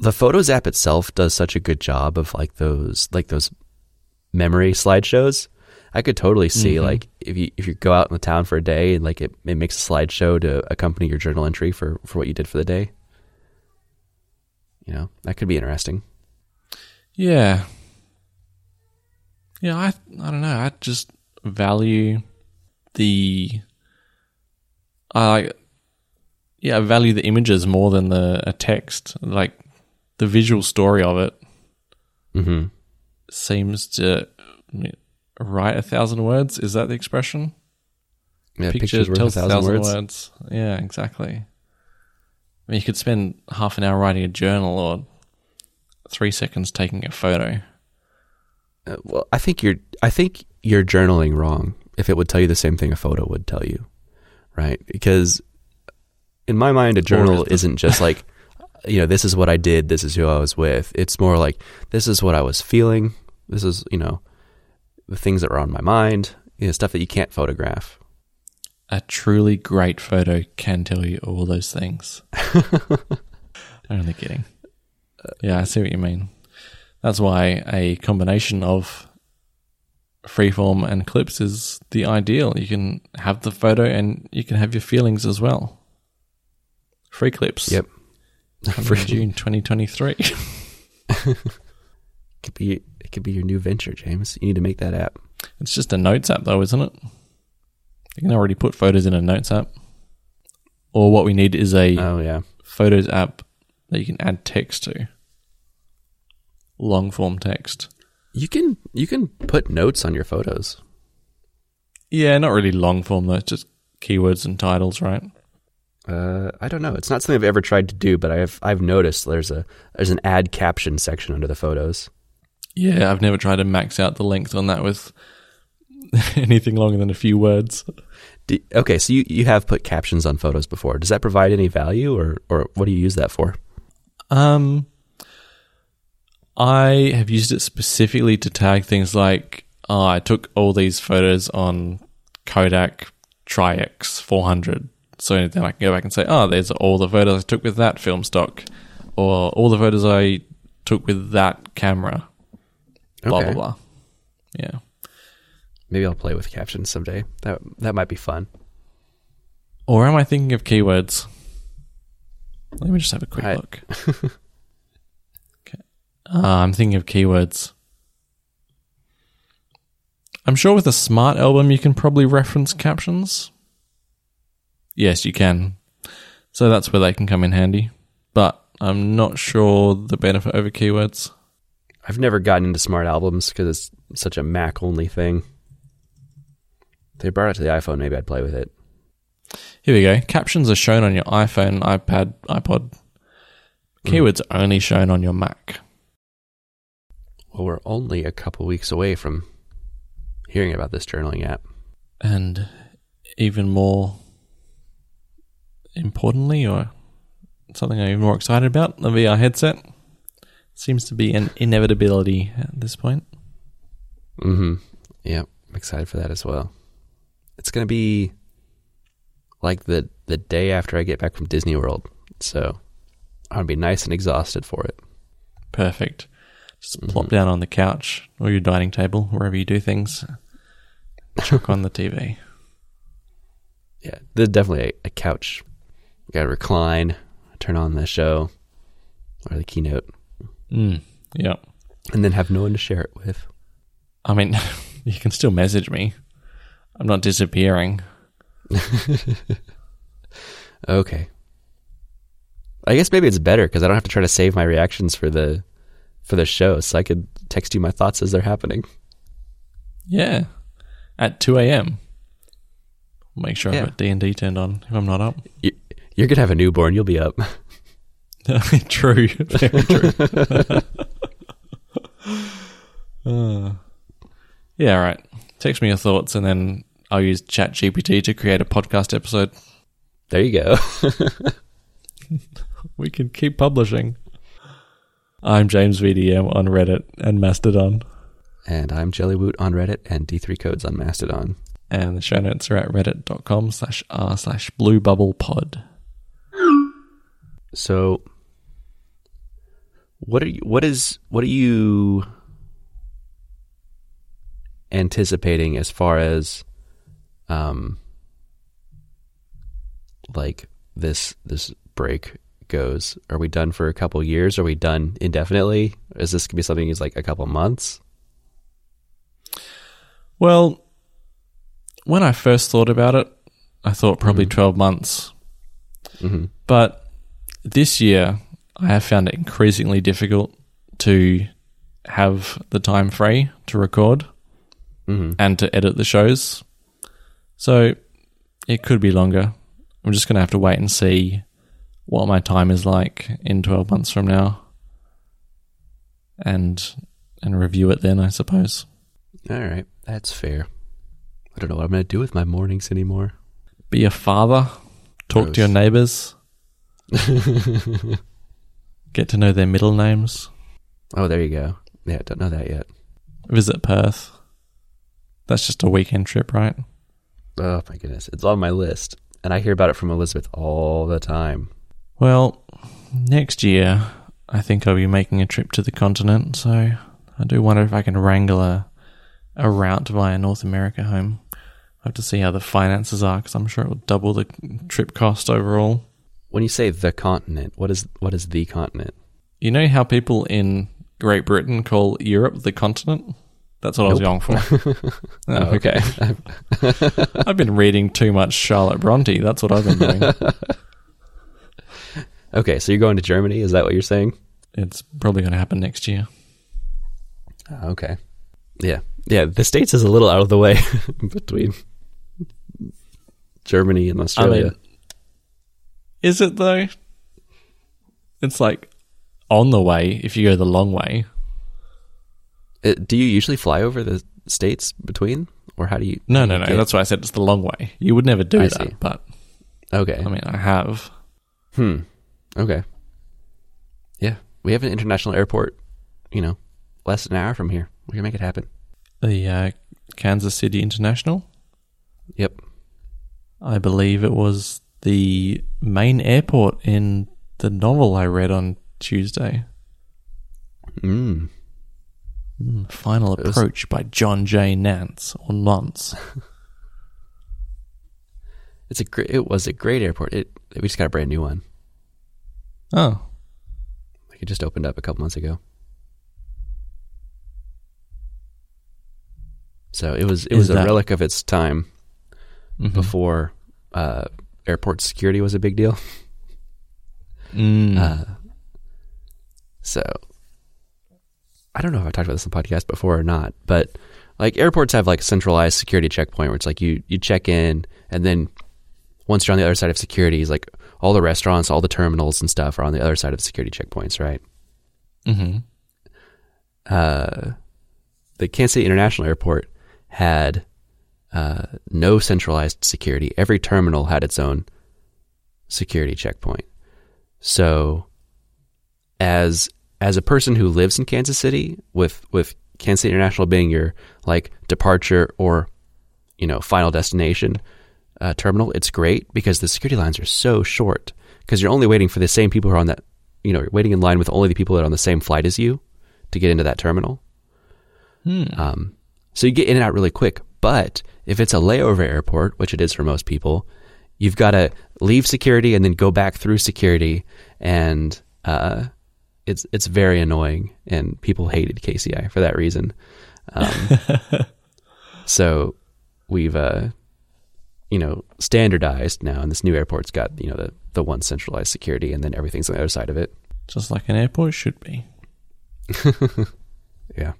the Photos app itself does such a good job of like those like those memory slideshows. I could totally see mm-hmm. like if you if you go out in the town for a day and like it, it makes a slideshow to accompany your journal entry for for what you did for the day. You know, that could be interesting. Yeah. Yeah, I I don't know. I just value the I like yeah, I value the images more than the a text. Like the visual story of it mm-hmm. seems to write a thousand words. Is that the expression? Yeah, picture tells a thousand, thousand words. words. Yeah, exactly. I mean, you could spend half an hour writing a journal or three seconds taking a photo. Uh, well, I think you're. I think you're journaling wrong. If it would tell you the same thing a photo would tell you, right? Because in my mind, a journal isn't just like you know, this is what I did, this is who I was with. It's more like this is what I was feeling. This is, you know, the things that were on my mind, you know, stuff that you can't photograph. A truly great photo can tell you all those things. I'm only kidding. Yeah, I see what you mean. That's why a combination of freeform and clips is the ideal. You can have the photo and you can have your feelings as well. Free clips. Yep for June 2023. could be it could be your new venture, James. You need to make that app. It's just a notes app though, isn't it? You can already put photos in a notes app. Or what we need is a oh yeah photos app that you can add text to. Long form text. You can you can put notes on your photos. Yeah, not really long form though, it's just keywords and titles, right? Uh, I don't know. It's not something I've ever tried to do, but I've I've noticed there's a there's an add caption section under the photos. Yeah, I've never tried to max out the length on that with anything longer than a few words. Do, okay, so you, you have put captions on photos before. Does that provide any value, or or what do you use that for? Um, I have used it specifically to tag things like oh, I took all these photos on Kodak Tri-X 400. So then I can go back and say, oh, there's all the photos I took with that film stock, or all the photos I took with that camera. Blah Okay. blah blah. Yeah. Maybe I'll play with captions someday. That that might be fun. Or am I thinking of keywords? Let me just have a quick I- look. Uh, I'm thinking of keywords. I'm sure with a smart album you can probably reference captions. Yes, you can. So that's where they can come in handy. But I'm not sure the benefit over keywords. I've never gotten into smart albums because it's such a Mac only thing. If they brought it to the iPhone, maybe I'd play with it. Here we go. Captions are shown on your iPhone, iPad, iPod. Keywords are only shown on your Mac. Well, we're only a couple weeks away from hearing about this journaling app. and even more importantly, or something I'm even more excited about, the VR headset seems to be an inevitability at this point. Mm-hmm. Yeah, I'm excited for that as well. It's gonna be like the the day after I get back from Disney World, so I'm gonna be nice and exhausted for it. Perfect. Just plop down on the couch or your dining table, wherever you do things. Chuck on the TV. Yeah, there's definitely a, a couch. You gotta recline, turn on the show or the keynote, Mm, yeah. and then have no one to share it with. I mean, you can still message me. I'm not disappearing. Okay. I guess maybe it's better because I don't have to try to save my reactions for the for the show, so I could text you my thoughts as they're happening. Yeah. At 2 a.m. Make sure Yeah. I've got D&D turned on if I'm not up. You, you're gonna have a newborn. You'll be up. true. Very true. Uh, yeah, right. Text me your thoughts and then I'll use ChatGPT to create a podcast episode. There you go. We can keep publishing. I'm James VDM on Reddit and Mastodon. and I'm Jellywoot on Reddit and D3 Codes on Mastodon. And the show notes are at reddit.com slash r slash blue bubble pod. So, what are you? What is? What are you anticipating as far as, um, like this this break goes? Are we done for a couple years? Are we done indefinitely? Is this gonna be something that's like a couple months? Well, when I first thought about it, I thought probably 12 months. Mm-hmm. But this year, I have found it increasingly difficult to have the time free to record Mm-hmm. and to edit the shows. So it could be longer. I'm just going to have to wait and see what my time is like in 12 months from now and and review it then, I suppose. All right, that's fair. I don't know what I'm gonna do with my mornings anymore. Be a father, talk Gross. to your neighbors, get to know their middle names, Oh, there you go. Yeah, don't know that yet. visit Perth. That's just a weekend trip, right? Oh my goodness, it's on my list, and I hear about it from Elizabeth all the time. Well, next year, I think I'll be making a trip to the continent, so I do wonder if I can wrangle a, a route via North America home. I have to see how the finances are, because I'm sure it will double the trip cost overall. When you say the continent, what is what is the continent? You know how people in Great Britain call Europe the continent? That's what I was going for. Oh, oh, okay. I've been reading too much Charlotte Bronte. That's what I've been doing. Okay, so you're going to Germany? Is that what you're saying? it's probably going to happen next year. Ah, okay. Yeah, yeah. The states is a little out of the way between Germany and Australia. I mean, is it though? It's like on the way if you go the long way. It- Uh, do you usually fly over the states between, or how do you? No, no, no. get- That's why I said it's the long way. You would never do I that, see. but okay. I mean, I have. Hmm. Okay. Yeah, we have an international airport you know, less than an hour from here. We can make it happen. The uh, Kansas City International. Yep. I believe it was the main airport in the novel I read on Tuesday. Mm. Mm, Final It was- Approach by John J. Nance or Nance. It's a great. It was a great airport. It we just got a brand new one. Oh, Like it just opened up a couple months ago. So it was it Is was a relic of its time mhm. before uh, airport security was a big deal. Mm. Uh, so I don't know if I talked about this on the podcast before or not, but like airports have like centralized security checkpoint where it's like you you check in and then once you're on the other side of security, it's like all the restaurants, all the terminals and stuff are on the other side of the security checkpoints, right? hmm uh, the Kansas City International Airport had uh, no centralized security. Every terminal had its own security checkpoint. So, as as a person who lives in Kansas City, with with Kansas City International being your like departure or you know final destination uh, terminal, it's great because the security lines are so short because you're only waiting for the same people who are on that you know you're waiting in line with only the people that are on the same flight as you to get into that terminal. Hmm. Um, so you get in and out really quick. But if it's a layover airport, which it is for most people, you've got to leave security and then go back through security, and uh, it's it's very annoying. And people hated KCI for that reason. Um, so we've uh, you know standardized now, and this new airport's got you know the the one centralized security, and then everything's on the other side of it. Just like an airport should be. Yeah.